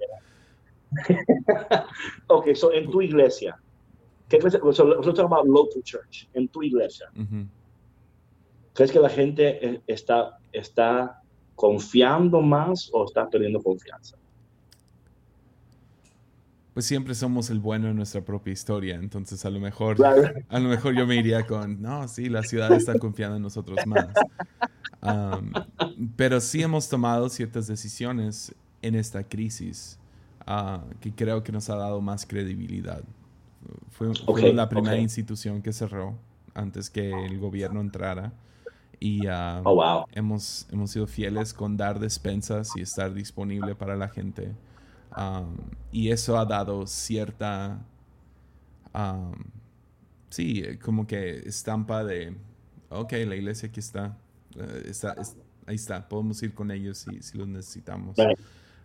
Speaker 2: okay so en tu iglesia ¿qué crees? So, talk about local church en tu iglesia
Speaker 1: Ujú.
Speaker 2: ¿Crees que la gente eh, está, está confiando más o está perdiendo confianza?
Speaker 1: Pues siempre somos el bueno en nuestra propia historia, entonces a lo mejor
Speaker 2: Claro.
Speaker 1: a lo mejor yo me iría con, no, sí, la ciudad está confiando en nosotros más. Am, pero sí hemos tomado ciertas decisiones en esta crisis ah, que creo que nos ha dado más credibilidad. Fue, la primera institución que cerró antes que el gobierno entrara y
Speaker 2: Oh, wow.
Speaker 1: hemos, hemos sido fieles con dar despensas y estar disponible para la gente. Um, y eso ha dado cierta, um, sí, como que estampa de, ok, la iglesia aquí está, eh, está ahí está, podemos ir con ellos si, si los necesitamos.
Speaker 2: Right.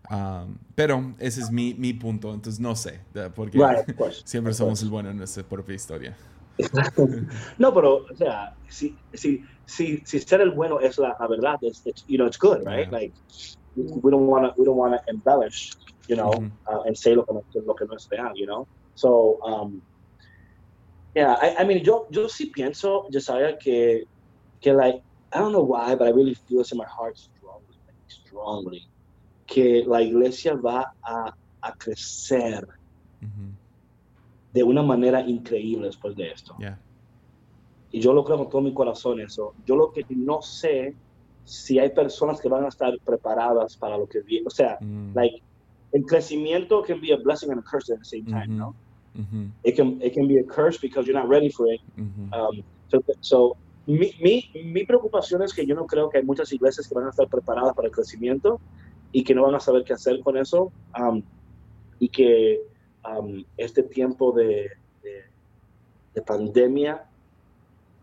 Speaker 1: Um, pero ese es mi, mi punto, entonces no sé, porque
Speaker 2: Right,
Speaker 1: siempre somos el bueno en nuestra propia historia.
Speaker 2: No, pero, o sea, si, si, si, si ser el bueno es la, la verdad, it's, it's, you know, it's good, right?
Speaker 1: Yeah.
Speaker 2: Like, we don't want to we don't want to embellish, you know,
Speaker 1: Mhm.
Speaker 2: uh, and say lo que, no, lo que no es real, you know. So, um, yeah, I, I mean, yo, yo sí pienso, Josiah, que, que like, I don't know why, but I really feel this in my heart strongly, like, strongly, que la iglesia va a, a crecer de una manera increíble después de esto.
Speaker 1: ya.
Speaker 2: Y yo lo creo con todo mi corazón eso. Yo lo que no sé si hay personas que van a estar preparadas para lo que viene. O sea,
Speaker 1: Mm,
Speaker 2: like, el crecimiento can be a blessing and a curse at the same time,
Speaker 1: ujú,
Speaker 2: no?
Speaker 1: ujú,
Speaker 2: It can, it can be a curse because you're not ready for it.
Speaker 1: ujú.
Speaker 2: Um, so, so, mi, mi, mi preocupación es que yo no creo que hay muchas iglesias que van a estar preparadas para el crecimiento y que no van a saber qué hacer con eso. um, y que um, este tiempo de, de, de pandemia,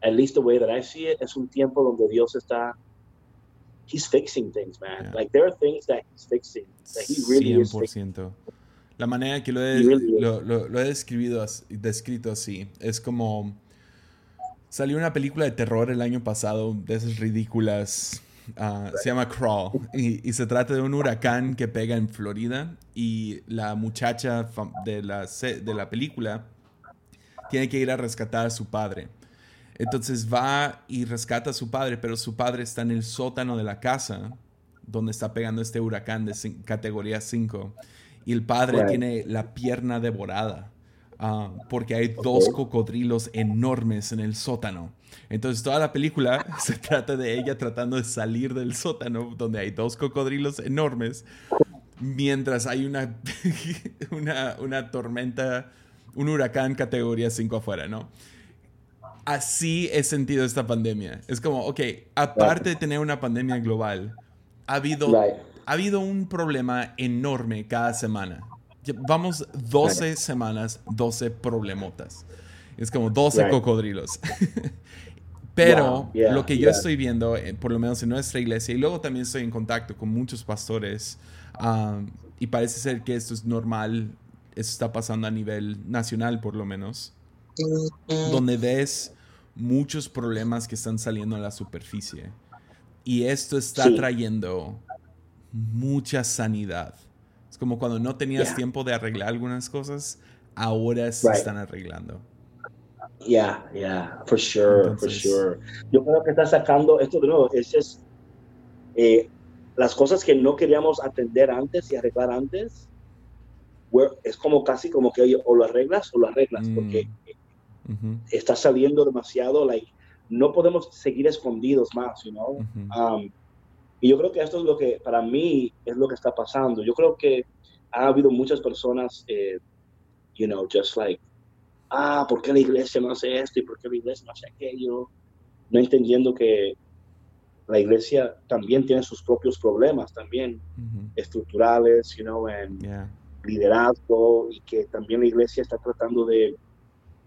Speaker 2: at least the way that I see it, es un tiempo donde Dios está, he's fixing things, man.
Speaker 1: Yeah.
Speaker 2: Like there are things that he's fixing, that he really is fixing.
Speaker 1: 100%. La manera que lo he,
Speaker 2: really
Speaker 1: lo, lo- lo he describido descrito así es como Salió una película de terror el año pasado, de esas ridículas. Ah, se llama Crawl. Y, y se trata de un huracán que pega en Florida. Y la muchacha de la, de la película tiene que ir a rescatar a su padre. Entonces va y rescata a su padre, pero su padre está en el sótano de la casa donde está pegando este huracán de categoría 5. Y el padre tiene la pierna devorada ah, porque hay dos cocodrilos enormes en el sótano. Entonces toda la película se trata de ella tratando de salir del sótano donde hay dos cocodrilos enormes mientras hay una, una, una tormenta, un huracán categoría 5 afuera, ¿no? Así he sentido esta pandemia. Es como, ok, aparte de tener una pandemia global, ha habido, ha habido un problema enorme cada semana. Vamos 12 semanas, 12 problemotas. Es como 12
Speaker 2: Right.
Speaker 1: cocodrilos. Pero
Speaker 2: Wow, yeah,
Speaker 1: lo que yo
Speaker 2: yeah.
Speaker 1: estoy viendo, eh, por lo menos en nuestra iglesia, y luego también estoy en contacto con muchos pastores, um, y parece ser que esto es normal, esto está pasando a nivel nacional por lo menos, donde ves muchos problemas que están saliendo a la superficie. Y esto está
Speaker 2: Sí.
Speaker 1: trayendo mucha sanidad. Como cuando no tenías
Speaker 2: Yeah.
Speaker 1: tiempo de arreglar algunas cosas, ahora se
Speaker 2: Right.
Speaker 1: están arreglando.
Speaker 2: Yeah, yeah, for sure, for
Speaker 1: Entonces-
Speaker 2: sure. Yo creo que está sacando esto de nuevo, es, es eh, las cosas que no queríamos atender antes y arreglar antes, es como casi como que oye, o lo arreglas o lo arreglas,
Speaker 1: Mm.
Speaker 2: porque está saliendo demasiado, like, no podemos seguir escondidos más, you know? Um, y yo creo que esto es lo que, para mí, es lo que está pasando. Yo creo que ha habido muchas personas, eh, you know, just like, ah, ¿por qué la iglesia no hace esto y por qué la iglesia no hace aquello? No entendiendo que la iglesia también tiene sus propios problemas también estructurales, you know, en
Speaker 1: yeah.
Speaker 2: liderazgo y que también la iglesia está tratando de,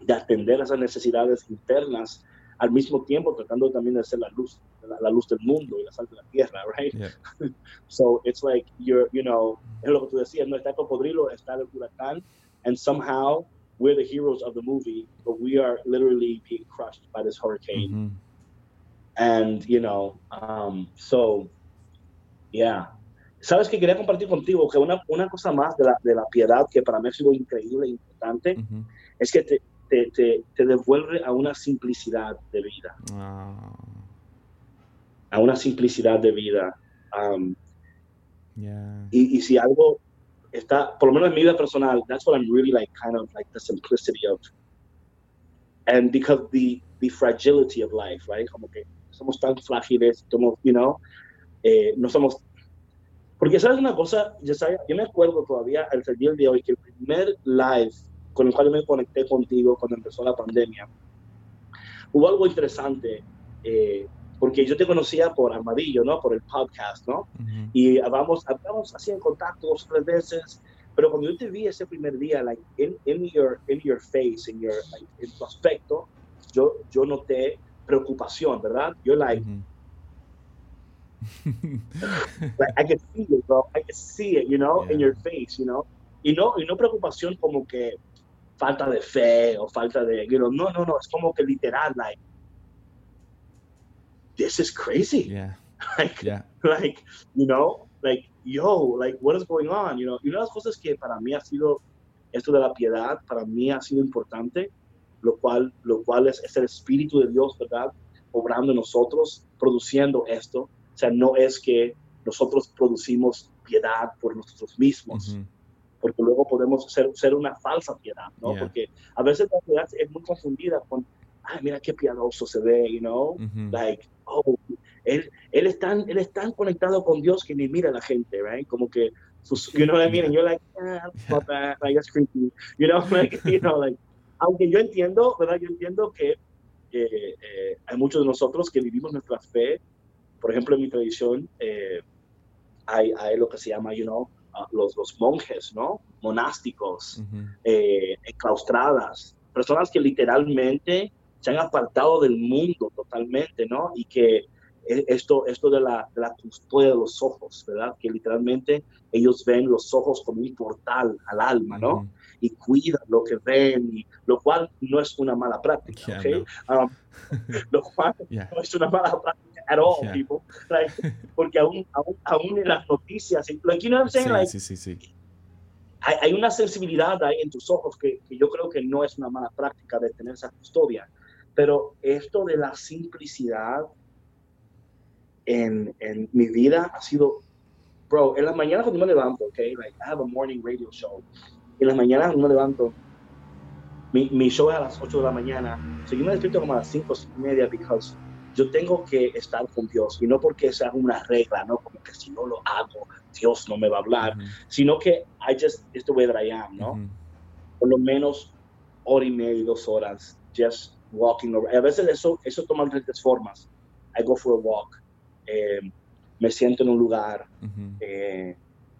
Speaker 2: de atender esas necesidades internas al mismo tiempo tratando también de ser la luz, la, la luz del mundo y la sal de la tierra, right?
Speaker 1: Yeah.
Speaker 2: So it's like you're, you know, es lo que tú decías, no está el cocodrilo, está el huracán, and somehow we're the heroes of the movie, but we are literally being crushed by this hurricane.
Speaker 1: Ujú.
Speaker 2: And, you know, um, so, yeah. Sabes que quería compartir contigo que una, una cosa más de la, de la piedad que para mí ha sido increíble e importante
Speaker 1: Ujú.
Speaker 2: es que te, te, te, te devuelve a una simplicidad de vida,
Speaker 1: Ah,
Speaker 2: a una simplicidad de vida. Um,
Speaker 1: yeah.
Speaker 2: y, y si algo está, por lo menos en mi vida personal, that's what I'm really like, kind of like the simplicity of, and because the, the fragility of life, right? Como que somos tan frágiles, somos, you know, eh, no somos, porque sabes una cosa, yo, sabía- yo me acuerdo todavía al día de hoy que el primer live con el cual me conecté contigo cuando empezó la pandemia, hubo algo interesante, eh, porque yo te conocía por Armadillo, ¿no? Por el podcast, ¿no?
Speaker 1: Ujú.
Speaker 2: y vamos, hablamos así en contacto dos o tres veces, pero cuando yo te vi ese primer día, like, in, in, your, in your face, in, your, like, en tu aspecto, yo, yo noté preocupación, ¿verdad? Yo, like,
Speaker 1: Ujú.
Speaker 2: like, I can see it, bro, I can see it, you know, in
Speaker 1: Yeah.
Speaker 2: your face, you know, y no, y no preocupación como que falta de fe o falta de, you know, no, no, no, es como que literal, like, this is crazy,
Speaker 1: yeah.
Speaker 2: like,
Speaker 1: Yeah.
Speaker 2: like, you know, like, yo, like, what is going on, you know? Y una de las cosas que para mí ha sido, esto de la piedad, para mí ha sido importante, lo cual, lo cual es, es el Espíritu de Dios, ¿verdad? Obrando en nosotros, produciendo esto. O sea, no es que nosotros producimos piedad por nosotros mismos. Porque luego podemos ser, ser una falsa piedad, ¿no?
Speaker 1: Yeah.
Speaker 2: Porque a veces la piedad es muy confundida con, ay, mira qué piadoso se ve, you know?
Speaker 1: Ujú.
Speaker 2: like, oh, él, él, es tan, él es tan conectado con Dios que ni mira a la gente, right? Como que, sus, you know what I mean? And you're like, ah, not bad, like, that's creepy, you know, like, you know, like, aunque yo entiendo, ¿verdad? Yo entiendo que eh, eh, hay muchos de nosotros que vivimos nuestra fe, por ejemplo, en mi tradición, eh, hay, hay lo que se llama, you know, los, los monjes, ¿no? Monásticos,
Speaker 1: Ujú.
Speaker 2: eh, enclaustradas, personas que literalmente se han apartado del mundo totalmente, ¿no? Y que eh, esto, esto de la, de la custodia de los ojos, ¿verdad? Que literalmente ellos ven los ojos como un portal al alma, ¿no?
Speaker 1: Ujú.
Speaker 2: y cuidan lo que ven, y, lo cual no es una mala práctica,
Speaker 1: Yeah,
Speaker 2: ¿ok? Um, lo cual
Speaker 1: Yeah.
Speaker 2: no es una mala práctica at all,
Speaker 1: Yeah.
Speaker 2: people. Like, porque aún, aún, aún en las noticias, like, you know what I'm saying?
Speaker 1: Sí,
Speaker 2: like,
Speaker 1: sí, sí, sí.
Speaker 2: hay, hay una sensibilidad ahí en tus ojos que, que yo creo que no es una mala práctica de tener esa custodia. Pero esto de la simplicidad en, en mi vida ha sido, bro, en las mañanas cuando me levanto, ok, like I have a morning radio show. En las mañanas cuando me levanto, mi, mi show es a las 8 de la mañana. So yo me despierto como a las 5 y media because yo tengo que estar con Dios y no porque sea una regla, no como que si no lo hago, Dios no me va a hablar, sino que I just, it's the way that I am, ¿no? por lo menos hora y media, dos horas, just walking around. A veces eso, eso toma diferentes formas. I go for a walk, eh, me siento en un lugar, eh,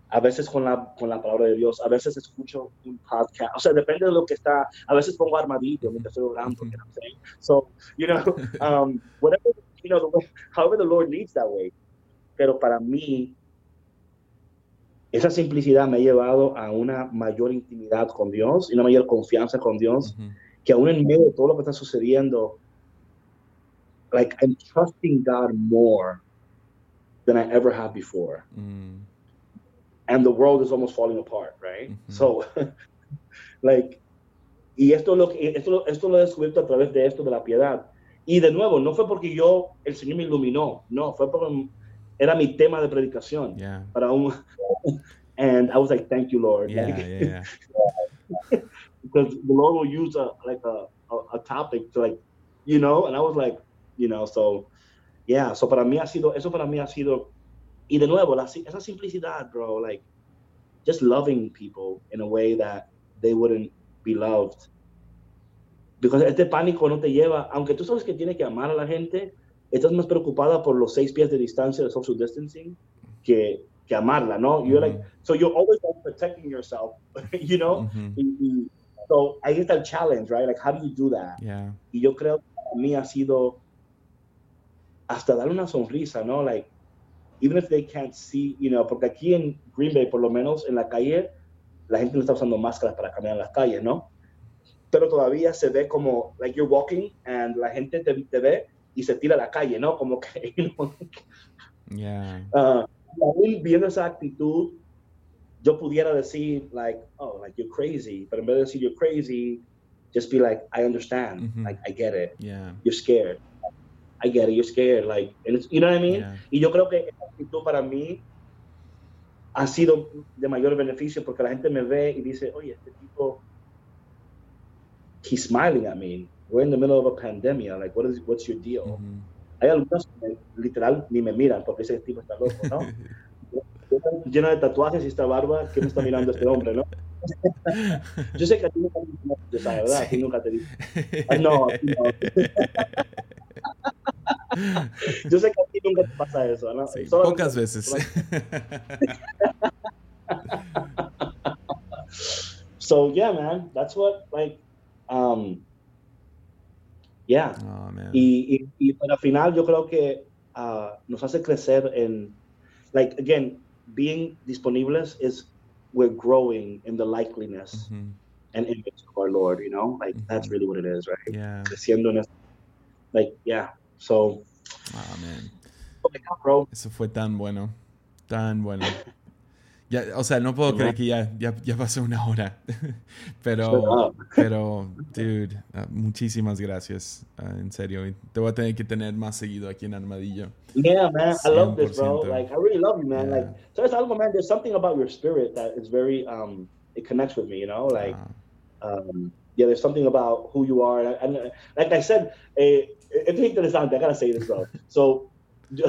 Speaker 2: a veces con la, con la palabra de Dios, a veces escucho un podcast, o sea, depende de lo que está, a veces pongo armadillo mientras estoy orando, you know what I'm saying? So, you know, um, whatever, you know, the way- however the Lord leads that way. Pero para mí, esa simplicidad me ha llevado a una mayor intimidad con Dios y una mayor confianza con Dios, que aún en medio de todo lo que está sucediendo, like I'm trusting God more than I ever have before.
Speaker 1: Mm,
Speaker 2: And the world is almost falling apart, right?
Speaker 1: Ujú.
Speaker 2: So, like, y esto lo, esto, esto lo he descubierto a través de esto de la piedad. Y de nuevo, no fue porque yo, el Señor me iluminó, no, fue porque era mi tema de predicación.
Speaker 1: yeah.
Speaker 2: Para un, and I was like, thank you, Lord.
Speaker 1: Yeah,
Speaker 2: Like,
Speaker 1: yeah, yeah.
Speaker 2: because the Lord will use a like a, a, a topic to like, you know, and I was like, you know, so yeah, so para mí ha sido, eso para mí ha sido, y de nuevo, la, esa simplicidad, bro, like just loving people in a way that they wouldn't be loved. Because este pánico no te lleva, aunque tú sabes que tienes que amar a la gente, estás más preocupada por los seis pies de distancia de social distancing que, que amarla, ¿no? You're like, so you're always like, protecting yourself, you know?
Speaker 1: ujú.
Speaker 2: Y- y- so ahí está el challenge, right? Like, how do you do that?
Speaker 1: Yeah.
Speaker 2: Y yo creo que para mí ha sido hasta darle una sonrisa, ¿no? Like, even if they can't see, you know, porque aquí en Green Bay, por lo menos en la calle, la gente no está usando máscaras para caminar en las calles, ¿no? Pero todavía se ve como, like, you're walking and la gente te, te ve y se tira a la calle, ¿no? Como que, you know,
Speaker 1: Yeah.
Speaker 2: Ah, y aún viendo esa actitud, yo pudiera decir, like, oh, like, you're crazy. Pero en vez de decir you're crazy, just be like, I understand.
Speaker 1: Mhm.
Speaker 2: Like, I get it.
Speaker 1: Yeah.
Speaker 2: You're scared. I get it. You're scared. Like, and it's, you know what I mean?
Speaker 1: Yeah.
Speaker 2: Y yo creo que esa actitud para mí ha sido de mayor beneficio porque la gente me ve y dice, oye, este tipo, he's smiling at me. We're in the middle of a pandemic. Like, what is, what's your deal?
Speaker 1: Ujú.
Speaker 2: Hay algunos que literal ni me miran porque ese tipo está loco, ¿no? Lleno de tatuajes y esta barba, ¿qué me está mirando este hombre, no? Yo sé que a ti nunca te sabes, ¿verdad? A ti
Speaker 1: Sí.
Speaker 2: nunca te. Ay, no, a ti no. Yo sé que a ti nunca te pasa eso, ¿no?
Speaker 1: Sí, pocas veces.
Speaker 2: So, yeah, man, that's what, like, um, yeah.
Speaker 1: Oh, man.
Speaker 2: Y, y, y para final yo creo que ah, nos hace crecer en, like, again, being disponibles is we're growing in the likeliness and image of our Lord, you know? Like, that's really what it is, right?
Speaker 1: Yeah.
Speaker 2: Creciendo en eso. Like, yeah. So,
Speaker 1: Oh, man.
Speaker 2: bro.
Speaker 1: Eso fue tan bueno. Tan bueno. Ya, o sea, no puedo creer que ya, ya, ya pasó una hora. pero, pero, dude, ah, muchísimas gracias. ah, en serio. Y Te voy a tener que tener más seguido aquí en Armadillo.
Speaker 2: Yeah, man, I love this, bro.
Speaker 1: 100%.
Speaker 2: Like, I really love you, man.
Speaker 1: Yeah.
Speaker 2: Like, so it's algo, man. There's something about your spirit that is very, um, it connects with me, you know? Like,
Speaker 1: Ah,
Speaker 2: um, yeah, there's something about who you are. And, and like I said, eh, Eh, es interesante, I gotta say this, bro. So, yo,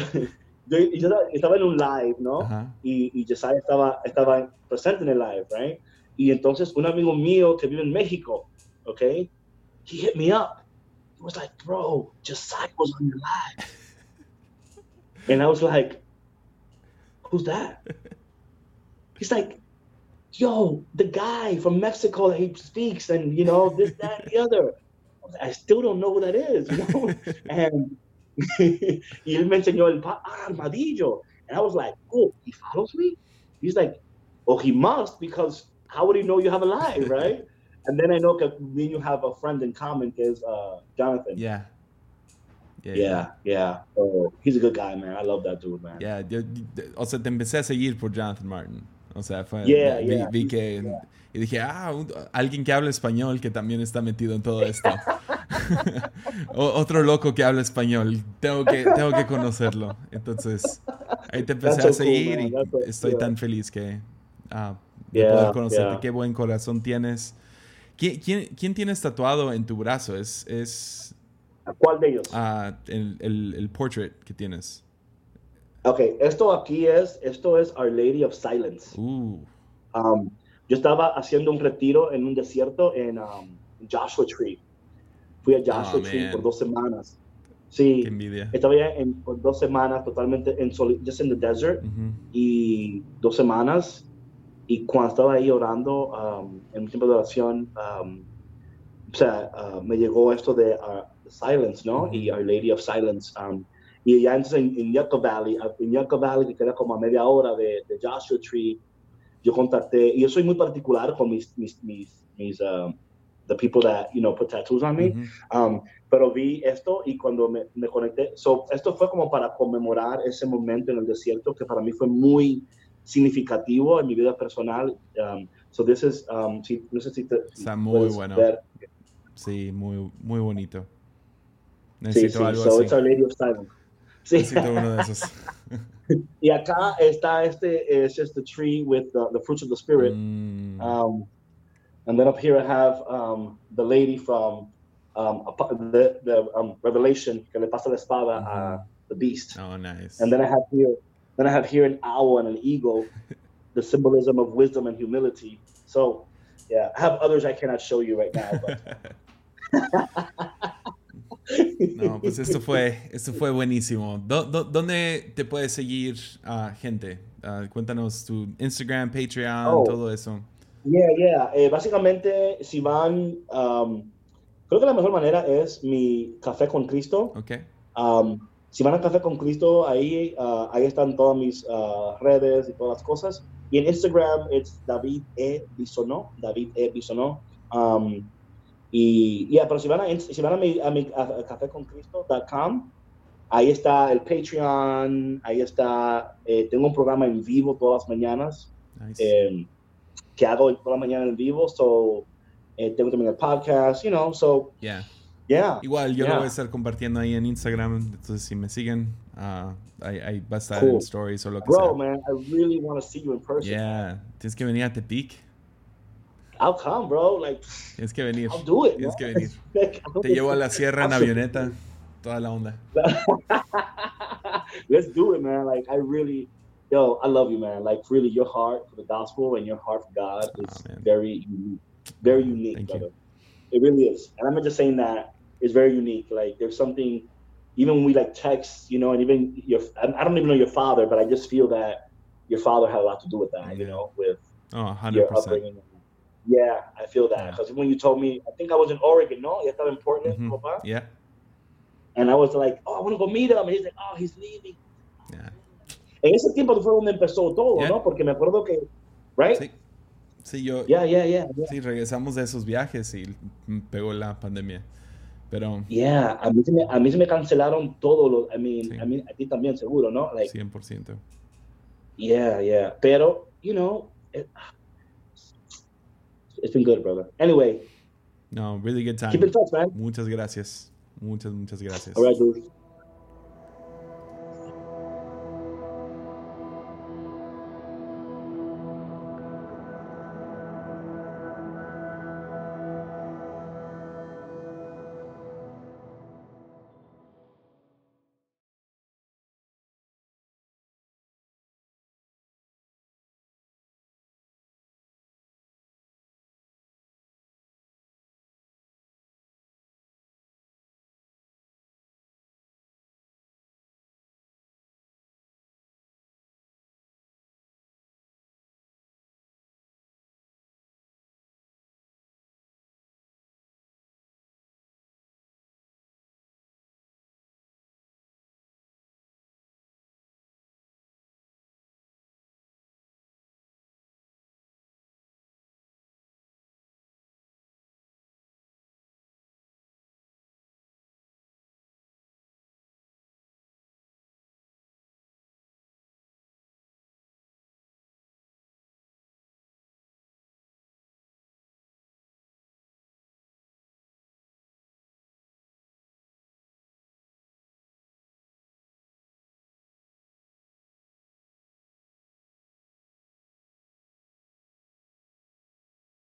Speaker 2: yo, yo estaba en un live, ¿no?
Speaker 1: ajá.
Speaker 2: Y, y Josiah estaba, estaba presente en el live, right? Y entonces un amigo mío que vive en México, okay, he hit me up. He was like, bro, Josiah was on your live. And I was like, who's that? He's like, yo, the guy from Mexico that he speaks and, you know, this, that, and the other. I was like, I still don't know who that is, you know? and y él me enseñó el pa- ah, armadillo. And I was like, oh, he follows me? He's like, oh, he must because how would he know you have a live, right? and then I know that then you have a friend in common, is uh, Jonathan.
Speaker 1: Yeah.
Speaker 2: Yeah, yeah, yeah. So he's a good guy, man. I love that dude, man.
Speaker 1: Yeah, yo, o sea, te empecé a seguir por Jonathan Martin. O sea, fue,
Speaker 2: Yeah,
Speaker 1: vi,
Speaker 2: yeah.
Speaker 1: vi que
Speaker 2: Yeah.
Speaker 1: y dije, ah, un- alguien que habla español que también está metido en todo esto. O- otro loco que habla español. Tengo que, tengo que conocerlo. Entonces, ahí te empecé
Speaker 2: That's
Speaker 1: a
Speaker 2: cool,
Speaker 1: seguir
Speaker 2: man.
Speaker 1: y
Speaker 2: so-
Speaker 1: estoy
Speaker 2: yeah.
Speaker 1: tan feliz que ah, de poder conocerte. Qué buen corazón tienes. ¿Quién, quién, quién tienes tatuado en tu brazo? Es, es
Speaker 2: ¿Cuál de ellos?
Speaker 1: ah, el, el, el portrait que tienes.
Speaker 2: Ok, esto aquí es, esto es Our Lady of Silence. Um, yo estaba haciendo un retiro en un desierto en um, Joshua Tree. Fui a Joshua
Speaker 1: Oh,
Speaker 2: Tree
Speaker 1: man.
Speaker 2: por dos semanas. Sí,
Speaker 1: qué envidia.
Speaker 2: estaba en, por dos semanas totalmente en soli- just in the desert
Speaker 1: Ujú.
Speaker 2: y dos semanas. Y cuando estaba ahí orando um, en un tiempo de oración, um, o sea, uh, me llegó esto de uh, Silence, ¿no?
Speaker 1: Ujú.
Speaker 2: Y Our Lady of Silence. Y ya entonces en, en Yucca Valley, en Yucca Valley, que queda como a media hora de, de Joshua Tree, yo contacté, y yo soy muy particular con mis, mis, mis, mis um, the people that, you know, put tattoos on me.
Speaker 1: Ujú.
Speaker 2: Um, pero vi esto y cuando me, me conecté, so, esto fue como para conmemorar ese momento en el desierto que para mí fue muy significativo en mi vida personal. Um, so this is, um, si, no sé si te
Speaker 1: Está muy bueno.
Speaker 2: ver.
Speaker 1: Sí, muy, muy bonito.
Speaker 2: Sí,
Speaker 1: Necesito
Speaker 2: sí,
Speaker 1: algo
Speaker 2: so
Speaker 1: así.
Speaker 2: it's Our Lady of Silence. Sí.
Speaker 1: Necesito uno de esos.
Speaker 2: y acá está este, es just the tree with the, the fruits of the spirit.
Speaker 1: Mm,
Speaker 2: Um, and then up here I have um, the lady from um, the, the um, Revelation que le pasa la espada a the beast.
Speaker 1: oh, nice.
Speaker 2: And then I have here, then I have here an owl and an eagle, the symbolism of wisdom and humility. So, yeah, I have others I cannot show you right now. But
Speaker 1: no, pues esto fue, esto fue buenísimo. ¿Dó- dó- ¿Dónde te puede seguir ah, gente? Ah, cuéntanos tu Instagram, Patreon,
Speaker 2: Oh.
Speaker 1: todo eso.
Speaker 2: yeah, yeah. Eh, básicamente, si van, um, creo que la mejor manera es mi café con Cristo.
Speaker 1: ¿Ok?
Speaker 2: Um, si van a Café con Cristo, ahí, uh, ahí están todas mis uh, redes y todas las cosas. Y en Instagram es David E. Bisonó, David E. Bisonó. Um, y ya, pero si van a, si van a mi, a mi a, caféconcristo.com, ahí está el Patreon, ahí está, eh, tengo un programa en vivo todas las mañanas
Speaker 1: Nice.
Speaker 2: eh, que hago toda la mañana en vivo, so eh, tengo también el podcast, you know, so
Speaker 1: Yeah.
Speaker 2: yeah.
Speaker 1: Igual yo lo
Speaker 2: Yeah.
Speaker 1: voy a estar compartiendo ahí en Instagram. Entonces, si me siguen, ah, ahí, ahí va a estar
Speaker 2: Cool.
Speaker 1: en stories o lo que
Speaker 2: Bro,
Speaker 1: sea.
Speaker 2: man, I really want to see you in person.
Speaker 1: Yeah. Tienes que venir a Tepic.
Speaker 2: I'll come, bro. Like,
Speaker 1: Tienes que venir.
Speaker 2: I'll do it.
Speaker 1: Tienes
Speaker 2: man.
Speaker 1: que venir.
Speaker 2: Like,
Speaker 1: Te
Speaker 2: do
Speaker 1: llevo a
Speaker 2: it.
Speaker 1: la sierra en avioneta. Toda la onda.
Speaker 2: Let's do it, man. Like, I really, yo, I love you, man. Like, really, your heart for the gospel and your heart for God ah, is
Speaker 1: Oh, man.
Speaker 2: very unique. Very unique,
Speaker 1: Thank you.
Speaker 2: brother. It really is. And I'm not just saying that. It's very unique. Like, there's something, even when we like text, you know, and even your, I don't even know your father, but I just feel that your father had a lot to do with that, you know, with
Speaker 1: Oh,
Speaker 2: your
Speaker 1: 100%.
Speaker 2: upbringing. Yeah, I feel that
Speaker 1: Yeah.
Speaker 2: because when you told me, I think I was in Oregon, no, you estaba in Portland,
Speaker 1: Mhm.
Speaker 2: papá?
Speaker 1: Yeah.
Speaker 2: and I was like, oh, I want to go meet him, and he's like, oh, he's leaving.
Speaker 1: Yeah.
Speaker 2: En ese tiempo fue donde empezó todo,
Speaker 1: Yeah.
Speaker 2: ¿no? Porque me acuerdo que, right?
Speaker 1: Sí. Sí, yo.
Speaker 2: Yeah, yeah, yeah, yeah.
Speaker 1: Sí, regresamos de esos viajes y pegó la pandemia. Pero
Speaker 2: Yeah, a mí, se me, a mí se me cancelaron todos los, I mean,
Speaker 1: Sí.
Speaker 2: I mean, a ti también seguro, ¿no? Like,
Speaker 1: 100%.
Speaker 2: yeah, yeah. Pero, you know, it, it's been good, brother. Anyway,
Speaker 1: No, really good time.
Speaker 2: keep in touch, man.
Speaker 1: Muchas gracias. Muchas, muchas gracias.
Speaker 2: All right, dude.